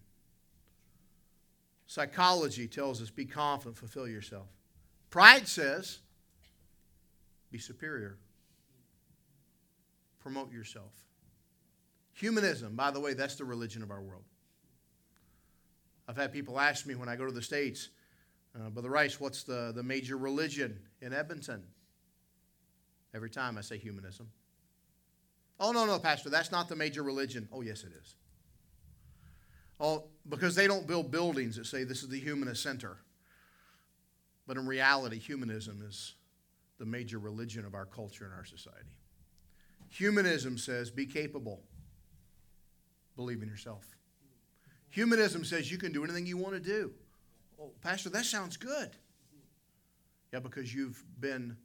Psychology tells us be confident, fulfill yourself. Pride says be superior, promote yourself. Humanism, by the way, that's the religion of our world. I've had people ask me when I go to the States, uh, Brother Rice, what's the, the major religion in Edmonton? Every time I say humanism. Oh, no, no, Pastor, that's not the major religion. Oh, yes, it is. Oh, because they don't build buildings that say this is the humanist center. But in reality, humanism is the major religion of our culture and our society. Humanism says be capable, believe in yourself. Humanism says you can do anything you want to do. Oh, Pastor, that sounds good. Yeah, because you've been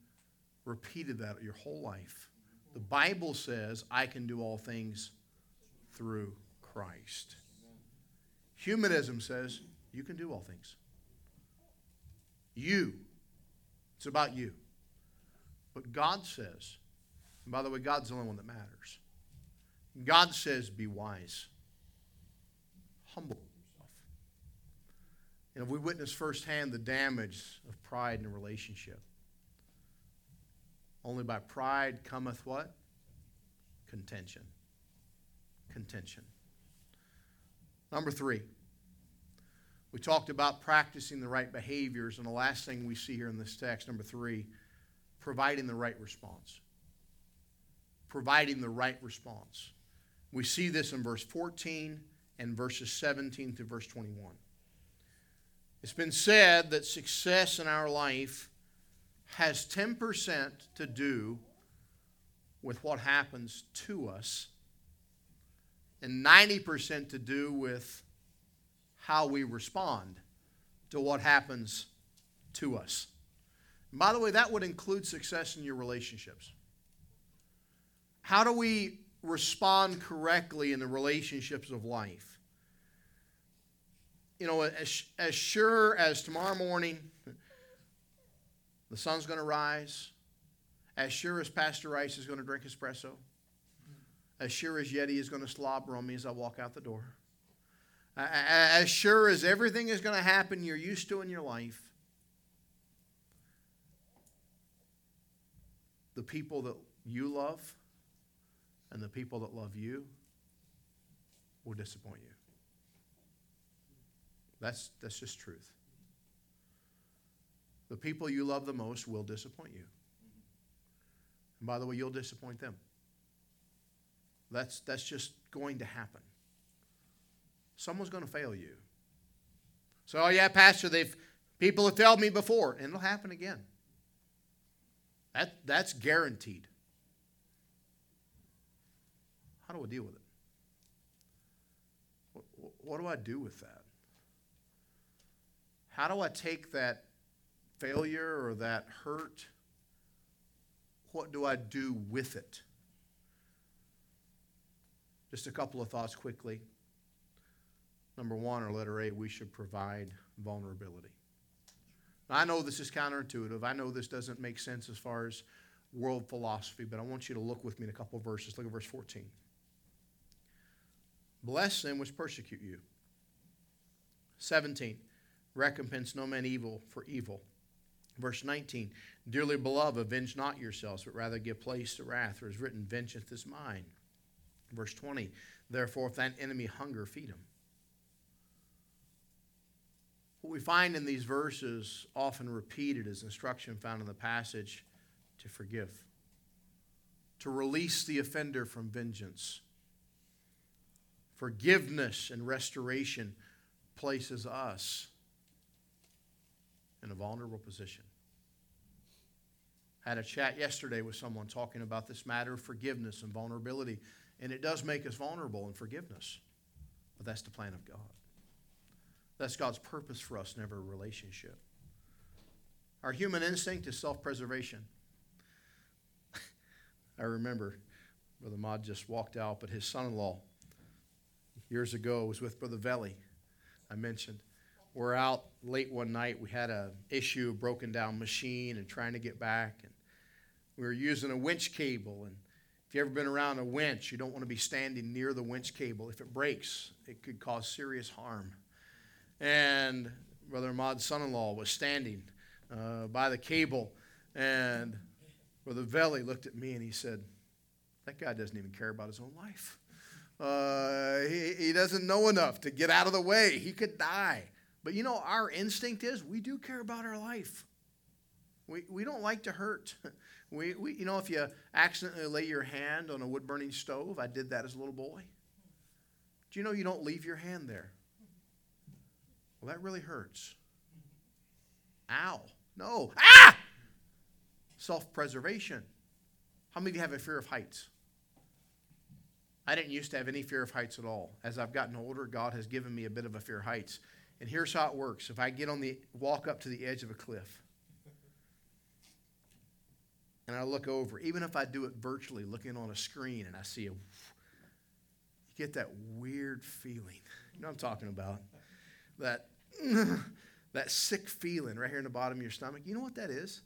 repeated that your whole life. The Bible says, I can do all things through Christ. Humanism says, you can do all things. You. It's about you. But God says, and by the way, God's the only one that matters. God says, be wise. Humble yourself. And if we witness firsthand the damage of pride in a relationship, only by pride cometh what? Contention. Contention. Number three, we talked about practicing the right behaviors, and the last thing we see here in this text, number three, providing the right response. Providing the right response. We see this in verse 14 and verses 17 to verse 21. It's been said that success in our life has 10% to do with what happens to us and 90% to do with how we respond to what happens to us. And by the way, that would include success in your relationships. How do we respond correctly in the relationships of life? You know, as, as sure as tomorrow morning the sun's going to rise, as sure as Pastor Rice is going to drink espresso, as sure as Yeti is going to slobber on me as I walk out the door, as sure as everything is going to happen you're used to in your life, the people that you love and the people that love you will disappoint you. That's, that's just truth. The people you love the most will disappoint you. And by the way, you'll disappoint them. That's, that's just going to happen. Someone's going to fail you. So, oh yeah, Pastor, they've people have failed me before, and it'll happen again. That, that's guaranteed. How do I deal with it? What, what do I do with that? How do I take that failure or that hurt? What do I do with it? Just a couple of thoughts quickly. Number one, or letter A, we should provide vulnerability. I know this is counterintuitive. I know this doesn't make sense as far as world philosophy, but I want you to look with me in a couple of verses. Look at verse 14. Bless them which persecute you. 17. Recompense no man evil for evil. Verse 19. Dearly beloved, avenge not yourselves, but rather give place to wrath, for it is written, Vengeance is mine. Verse 20. Therefore, if thine enemy hunger, feed him. What we find in these verses, often repeated, is instruction found in the passage to forgive, to release the offender from vengeance. Forgiveness and restoration places us in a vulnerable position. I had a chat yesterday with someone talking about this matter of forgiveness and vulnerability, and it does make us vulnerable in forgiveness, but that's the plan of God. That's God's purpose for us in every relationship. Our human instinct is self preservation. I remember Brother Maude just walked out, but his son in law years ago was with Brother Veli, I mentioned. We're out late one night. We had a issue, a broken down machine, and trying to get back. And we were using a winch cable. And if you've ever been around a winch, you don't want to be standing near the winch cable. If it breaks, it could cause serious harm. And Brother Ahmad's son in law was standing uh, by the cable. And Brother Veli looked at me and he said, That guy doesn't even care about his own life. Uh, he, he doesn't know enough to get out of the way. He could die. But you know, our instinct is we do care about our life. We, we don't like to hurt. We, we, you know, if you accidentally lay your hand on a wood burning stove, I did that as a little boy. Do you know you don't leave your hand there? Well, that really hurts. Ow. No. Ah! Self preservation. How many of you have a fear of heights? I didn't used to have any fear of heights at all. As I've gotten older, God has given me a bit of a fear of heights. And here's how it works. If I get on the walk up to the edge of a cliff, and I look over, even if I do it virtually, looking on a screen, and I see a, you get that weird feeling. You know what I'm talking about? That, that sick feeling right here in the bottom of your stomach. You know what that is?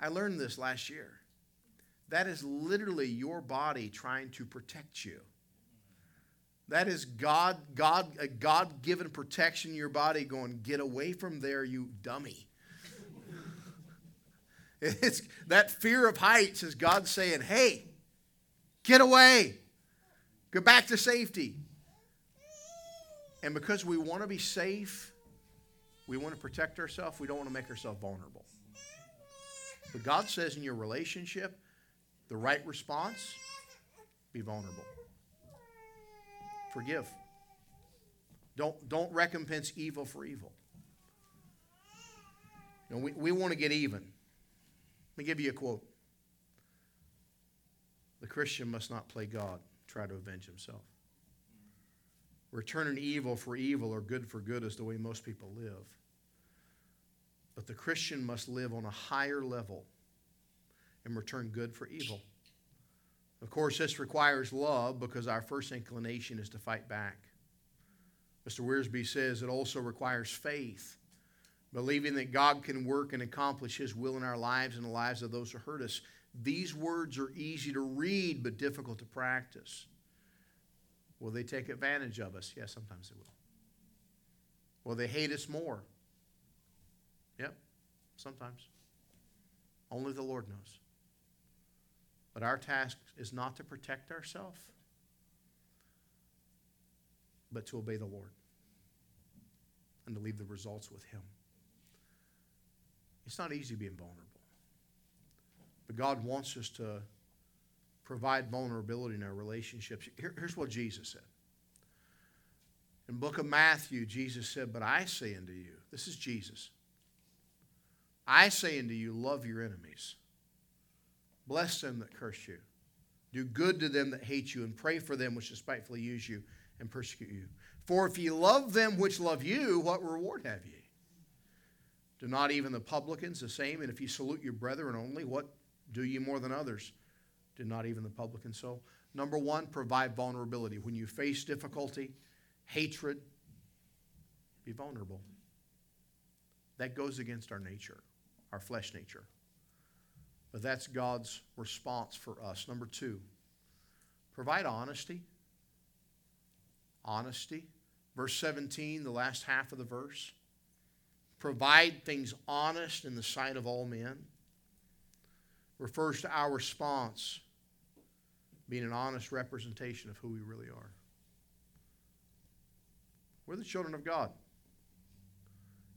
I learned this last year. That is literally your body trying to protect you. That is God, God, a God-given protection your body going, get away from there, you dummy. It's that fear of heights is God saying, hey, get away. Go back to safety. And because we want to be safe, we want to protect ourselves, we don't want to make ourselves vulnerable. But God says in your relationship, the right response, be vulnerable. Forgive. Don't, don't recompense evil for evil. You know, we, we want to get even. Let me give you a quote. The Christian must not play God, try to avenge himself. Returning evil for evil or good for good is the way most people live. But the Christian must live on a higher level and return good for evil. Of course, this requires love because our first inclination is to fight back. Mr. Wiersbe says it also requires faith believing that God can work and accomplish His will in our lives and the lives of those who hurt us. These words are easy to read but difficult to practice. Will they take advantage of us? Yes, sometimes they will. Will they hate us more? Yep, sometimes. Only the Lord knows. But our task is not to protect ourselves, but to obey the Lord and to leave the results with Him. It's not easy being vulnerable. But God wants us to provide vulnerability in our relationships. Here, here's what Jesus said. In book of Matthew, Jesus said, But I say unto you, this is Jesus. I say unto you, love your enemies. Bless them that curse you. Do good to them that hate you, and pray for them which despitefully use you and persecute you. For if ye love them which love you, what reward have ye? Do not even the publicans the same? And if ye salute your brethren only, what do ye more than others? Do not even the publicans so? Number one, provide vulnerability. When you face difficulty, hatred, be vulnerable. That goes against our nature, our flesh nature. But that's God's response for us. Number two, provide honesty. Honesty. Verse 17, the last half of the verse provide things honest in the sight of all men refers to our response being an honest representation of who we really are. We're the children of God.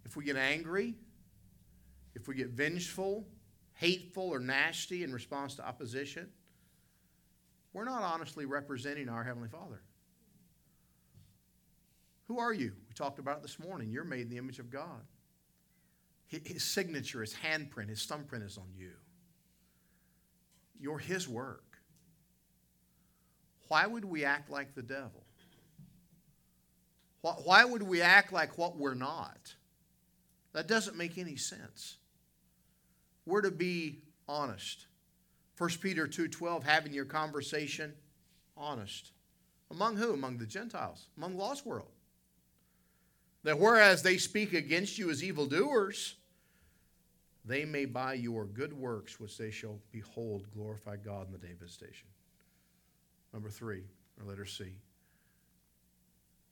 If we get angry, if we get vengeful, hateful, or nasty in response to opposition, we're not honestly representing our Heavenly Father. Who are you? We talked about it this morning. You're made in the image of God. His signature, his handprint, his thumbprint is on you. You're his work. Why would we act like the devil? Why would we act like what we're not? That doesn't make any sense. We're to be honest. 1 Peter 2:12 having your conversation honest. Among who? Among the Gentiles, among the lost world. That whereas they speak against you as evildoers, they may by your good works, which they shall behold, glorify God in the day of visitation. Number three, or letter C.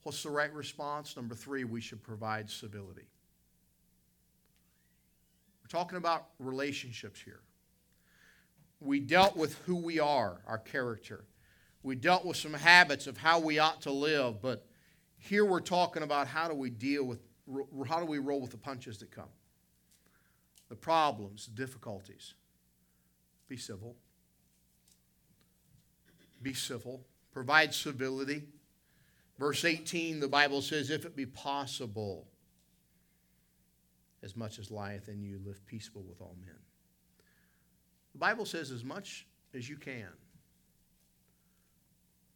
What's the right response? Number three, we should provide civility. Talking about relationships here. We dealt with who we are, our character. We dealt with some habits of how we ought to live, but here we're talking about how do we deal with, how do we roll with the punches that come? The problems, the difficulties. Be civil. Be civil. Provide civility. Verse 18, the Bible says, if it be possible, as much as lieth in you, live peaceable with all men. The Bible says, as much as you can,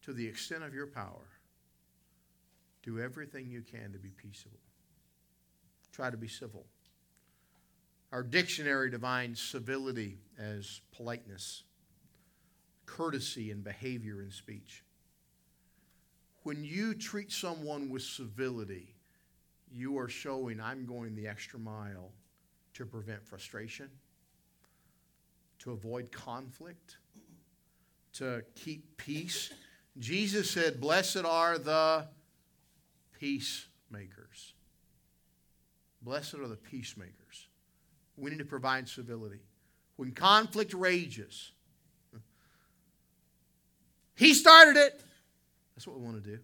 to the extent of your power, do everything you can to be peaceable. Try to be civil. Our dictionary defines civility as politeness, courtesy, and behavior in speech. When you treat someone with civility, you are showing I'm going the extra mile to prevent frustration, to avoid conflict, to keep peace. Jesus said, Blessed are the peacemakers. Blessed are the peacemakers. We need to provide civility. When conflict rages, he started it. That's what we want to do.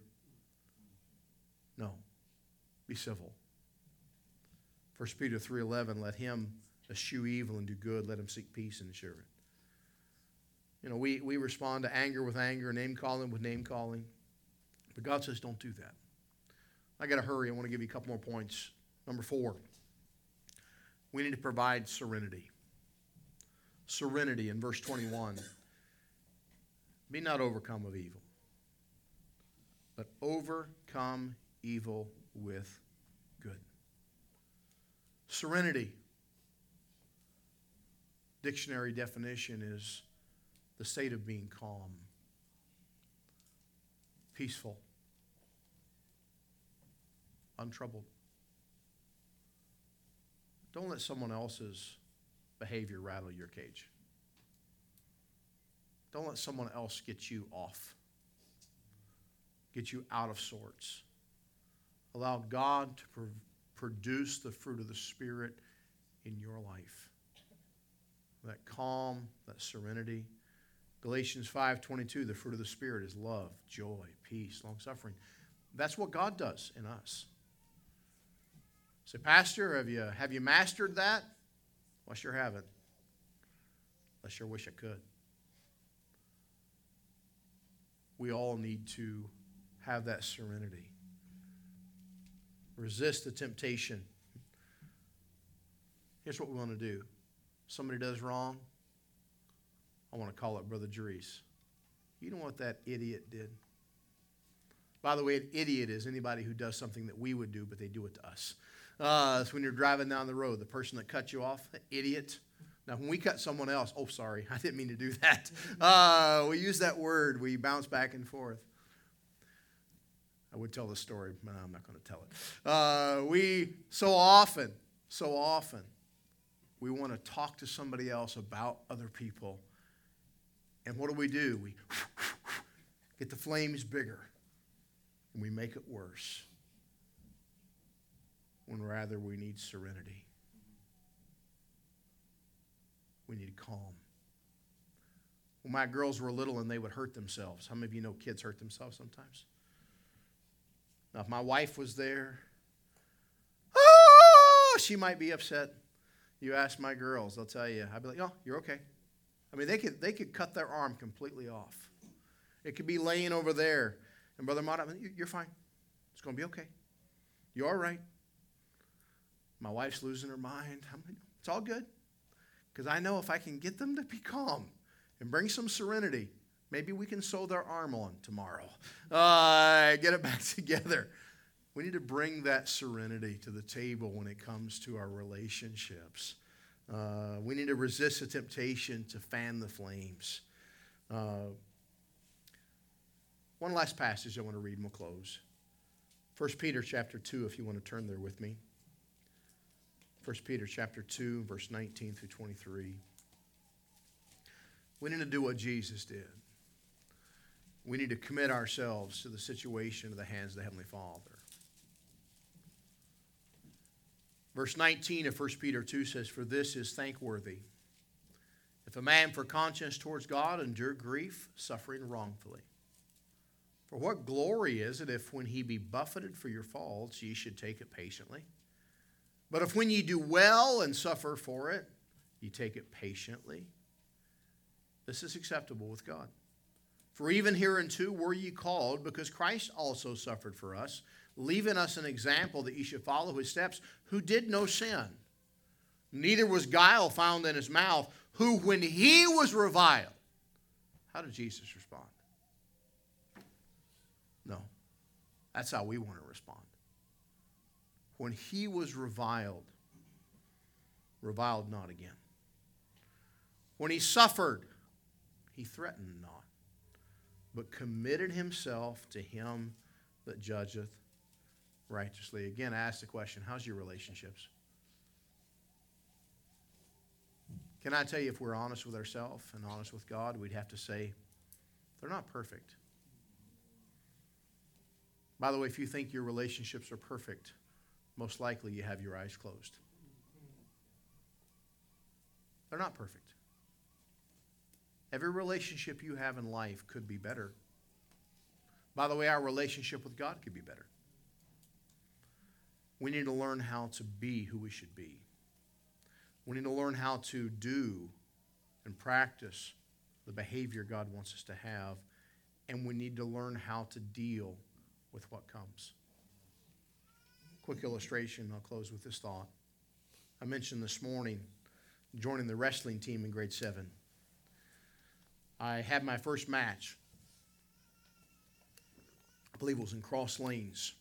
Be civil. 1 Peter 3:11 let him eschew evil and do good, let him seek peace and ensure it. You know, we, we respond to anger with anger, name calling with name calling. But God says don't do that. I got to hurry. I want to give you a couple more points. Number four, we need to provide serenity. Serenity in verse 21. Be not overcome of evil, but overcome evil with good. Serenity. Dictionary definition is the state of being calm, peaceful, untroubled. Don't let someone else's behavior rattle your cage. Don't let someone else get you off, get you out of sorts. Allow God to pr- produce the fruit of the Spirit in your life. That calm, that serenity. Galatians 5:22 the fruit of the spirit is love, joy, peace, long suffering. That's what God does in us. Say, Pastor, have you, have you mastered that? Well, I sure haven't. I sure wish I could. We all need to have that serenity. Resist the temptation. Here's what we want to do somebody does wrong, I want to call it Brother Dries. You know what that idiot did? By the way, an idiot is anybody who does something that we would do, but they do it to us. Uh, so when you're driving down the road, the person that cut you off, idiot. Now, when we cut someone else, oh, sorry, I didn't mean to do that. Uh, we use that word, we bounce back and forth. I would tell the story, but I'm not going to tell it. Uh, we, so often, so often, we want to talk to somebody else about other people. And what do we do? We get the flames bigger and we make it worse when rather we need serenity. We need calm. When my girls were little and they would hurt themselves, how many of you know kids hurt themselves sometimes? Now, if my wife was there, oh, she might be upset. You ask my girls, they'll tell you. I'd be like, oh, you're okay. I mean, they could, they could cut their arm completely off. It could be laying over there. And Brother Mott, you're fine. It's going to be okay. You're all right. My wife's losing her mind. It's all good. Because I know if I can get them to be calm and bring some serenity, maybe we can sew their arm on tomorrow. Uh, get it back together. We need to bring that serenity to the table when it comes to our relationships. Uh, we need to resist the temptation to fan the flames. Uh, one last passage I want to read and we'll close. 1 Peter chapter 2, if you want to turn there with me. 1 Peter chapter 2, verse 19 through 23. We need to do what Jesus did. We need to commit ourselves to the situation of the hands of the Heavenly Father. Verse 19 of 1 Peter 2 says, For this is thankworthy. If a man for conscience towards God endure grief, suffering wrongfully. For what glory is it if when he be buffeted for your faults, ye should take it patiently? But if when ye do well and suffer for it, ye take it patiently, this is acceptable with God. For even hereunto were ye called, because Christ also suffered for us, leaving us an example that ye should follow his steps, who did no sin. Neither was guile found in his mouth, who, when he was reviled, how did Jesus respond? No. That's how we want to respond. When he was reviled, reviled not again. When he suffered, he threatened not, but committed himself to him that judgeth righteously. Again, I ask the question how's your relationships? Can I tell you, if we're honest with ourselves and honest with God, we'd have to say, they're not perfect. By the way, if you think your relationships are perfect, most likely you have your eyes closed. They're not perfect. Every relationship you have in life could be better. By the way, our relationship with God could be better. We need to learn how to be who we should be. We need to learn how to do and practice the behavior God wants us to have, and we need to learn how to deal with what comes. Quick illustration, I'll close with this thought. I mentioned this morning joining the wrestling team in grade seven. I had my first match. I believe it was in Cross Lanes.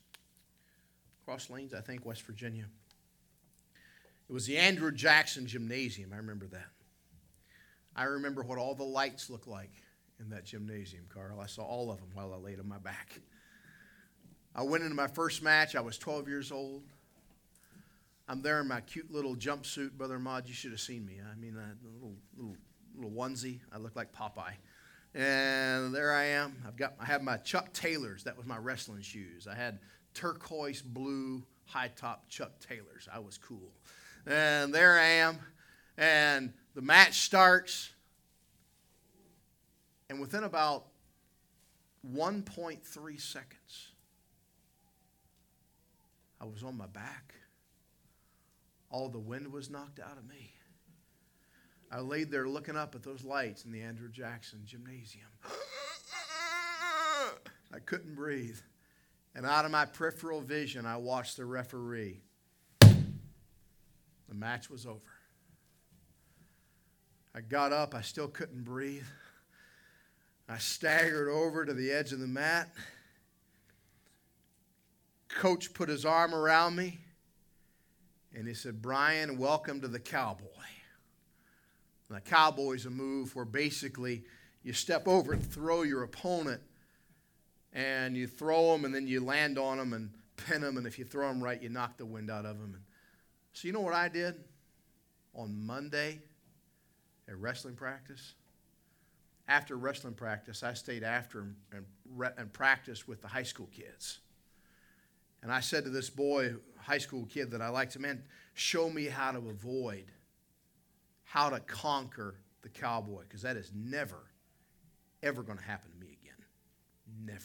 Cross Lanes, I think, West Virginia. It was the Andrew Jackson Gymnasium. I remember that. I remember what all the lights looked like in that gymnasium, Carl. I saw all of them while I laid on my back. I went into my first match. I was 12 years old. I'm there in my cute little jumpsuit, Brother Mod. You should have seen me. I mean, a little, little, little onesie. I look like Popeye. And there I am. I've got, I have my Chuck Taylors. That was my wrestling shoes. I had turquoise blue high top Chuck Taylors. I was cool. And there I am. And the match starts. And within about 1.3 seconds, I was on my back. All the wind was knocked out of me. I laid there looking up at those lights in the Andrew Jackson gymnasium. I couldn't breathe. And out of my peripheral vision, I watched the referee. The match was over. I got up, I still couldn't breathe. I staggered over to the edge of the mat. Coach put his arm around me and he said, Brian, welcome to the cowboy. And the cowboy's a move where basically you step over and throw your opponent and you throw them and then you land on them and pin them. And if you throw them right, you knock the wind out of them. And so, you know what I did on Monday at wrestling practice? After wrestling practice, I stayed after and, and, and practiced with the high school kids. And I said to this boy, high school kid that I liked, man, show me how to avoid, how to conquer the cowboy, because that is never, ever going to happen to me again. Never.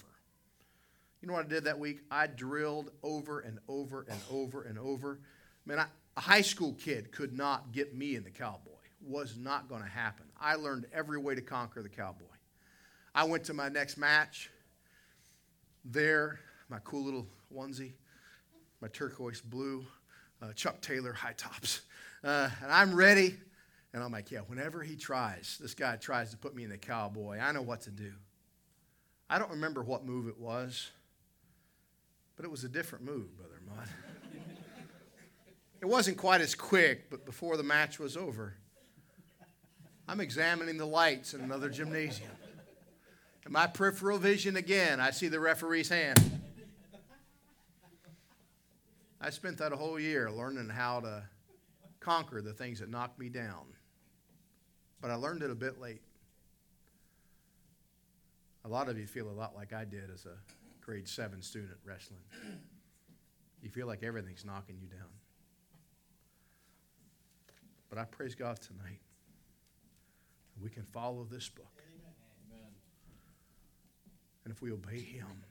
You know what I did that week? I drilled over and over and over and over. Man, I, a high school kid could not get me in the cowboy. Was not going to happen. I learned every way to conquer the cowboy. I went to my next match. There, my cool little onesie, my turquoise blue uh, Chuck Taylor high tops. Uh, and I'm ready. And I'm like, yeah, whenever he tries, this guy tries to put me in the cowboy, I know what to do. I don't remember what move it was, but it was a different move, Brother Mud. it wasn't quite as quick, but before the match was over, I'm examining the lights in another gymnasium. In my peripheral vision again, I see the referee's hand. I spent that whole year learning how to conquer the things that knocked me down. But I learned it a bit late. A lot of you feel a lot like I did as a grade seven student wrestling. You feel like everything's knocking you down. But I praise God tonight. We can follow this book. And if we obey Him,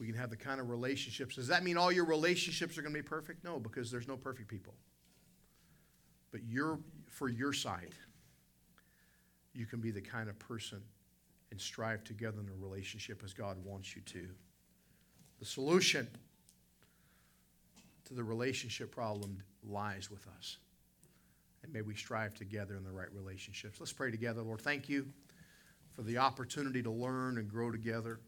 we can have the kind of relationships. Does that mean all your relationships are going to be perfect? No, because there's no perfect people. But you're, for your side, you can be the kind of person and strive together in a relationship as God wants you to. The solution to the relationship problem lies with us. And may we strive together in the right relationships. Let's pray together. Lord, thank you for the opportunity to learn and grow together.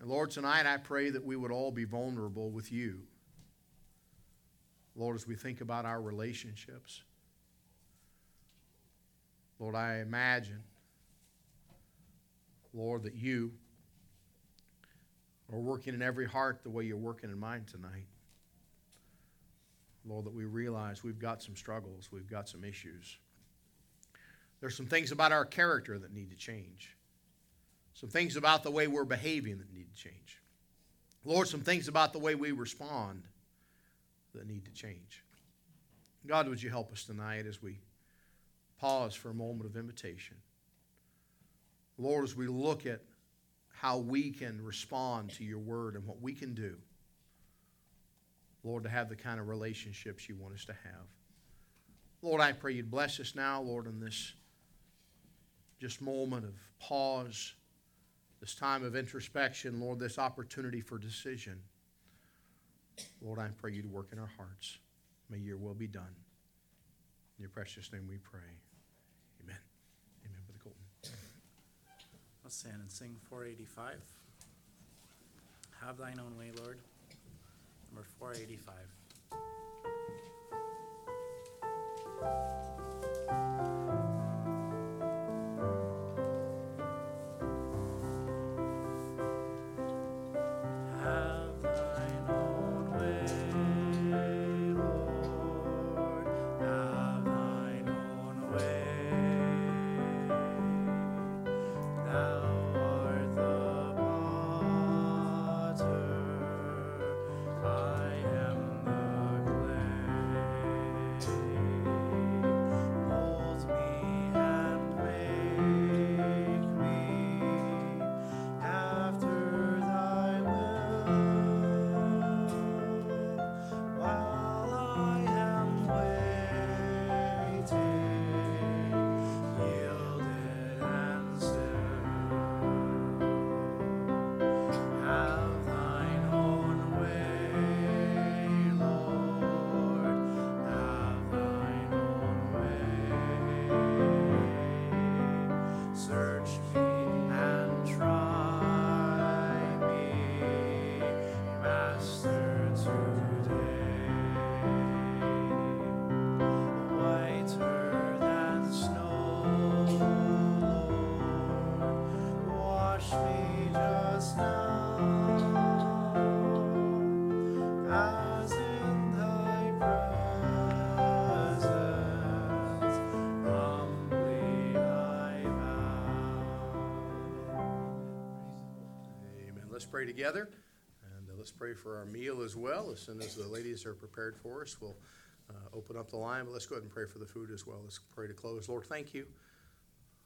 And Lord, tonight I pray that we would all be vulnerable with you. Lord, as we think about our relationships, Lord, I imagine, Lord, that you are working in every heart the way you're working in mine tonight. Lord, that we realize we've got some struggles, we've got some issues. There's some things about our character that need to change. Some things about the way we're behaving that need to change. Lord, some things about the way we respond that need to change. God, would you help us tonight as we pause for a moment of invitation? Lord, as we look at how we can respond to your word and what we can do, Lord, to have the kind of relationships you want us to have. Lord, I pray you'd bless us now, Lord, in this just moment of pause, this time of introspection, Lord, this opportunity for decision. Lord, I pray you'd work in our hearts. May your will be done. In your precious name we pray. Amen. Amen, Brother Colton. Let's stand and sing 485. Have thine own way, Lord. Number 485. Pray together, and uh, let's pray for our meal as well. As soon as the ladies are prepared for us, we'll uh, open up the line, but let's go ahead and pray for the food as well. Let's pray to close. Lord, thank you,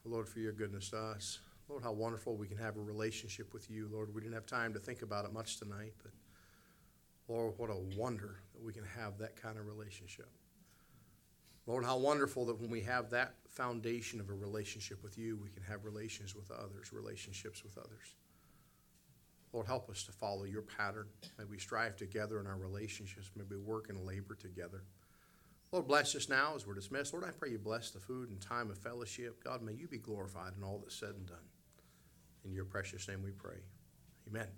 Lord, for your goodness to us. Lord, how wonderful we can have a relationship with you. Lord, we didn't have time to think about it much tonight, but Lord, what a wonder that we can have that kind of relationship. Lord, how wonderful that when we have that foundation of a relationship with you, we can have relations with others, relationships with others. Lord, help us to follow your pattern. May we strive together in our relationships. May we work and labor together. Lord, bless us now as we're dismissed. Lord, I pray you bless the food and time of fellowship. God, may you be glorified in all that's said and done. In your precious name we pray. Amen.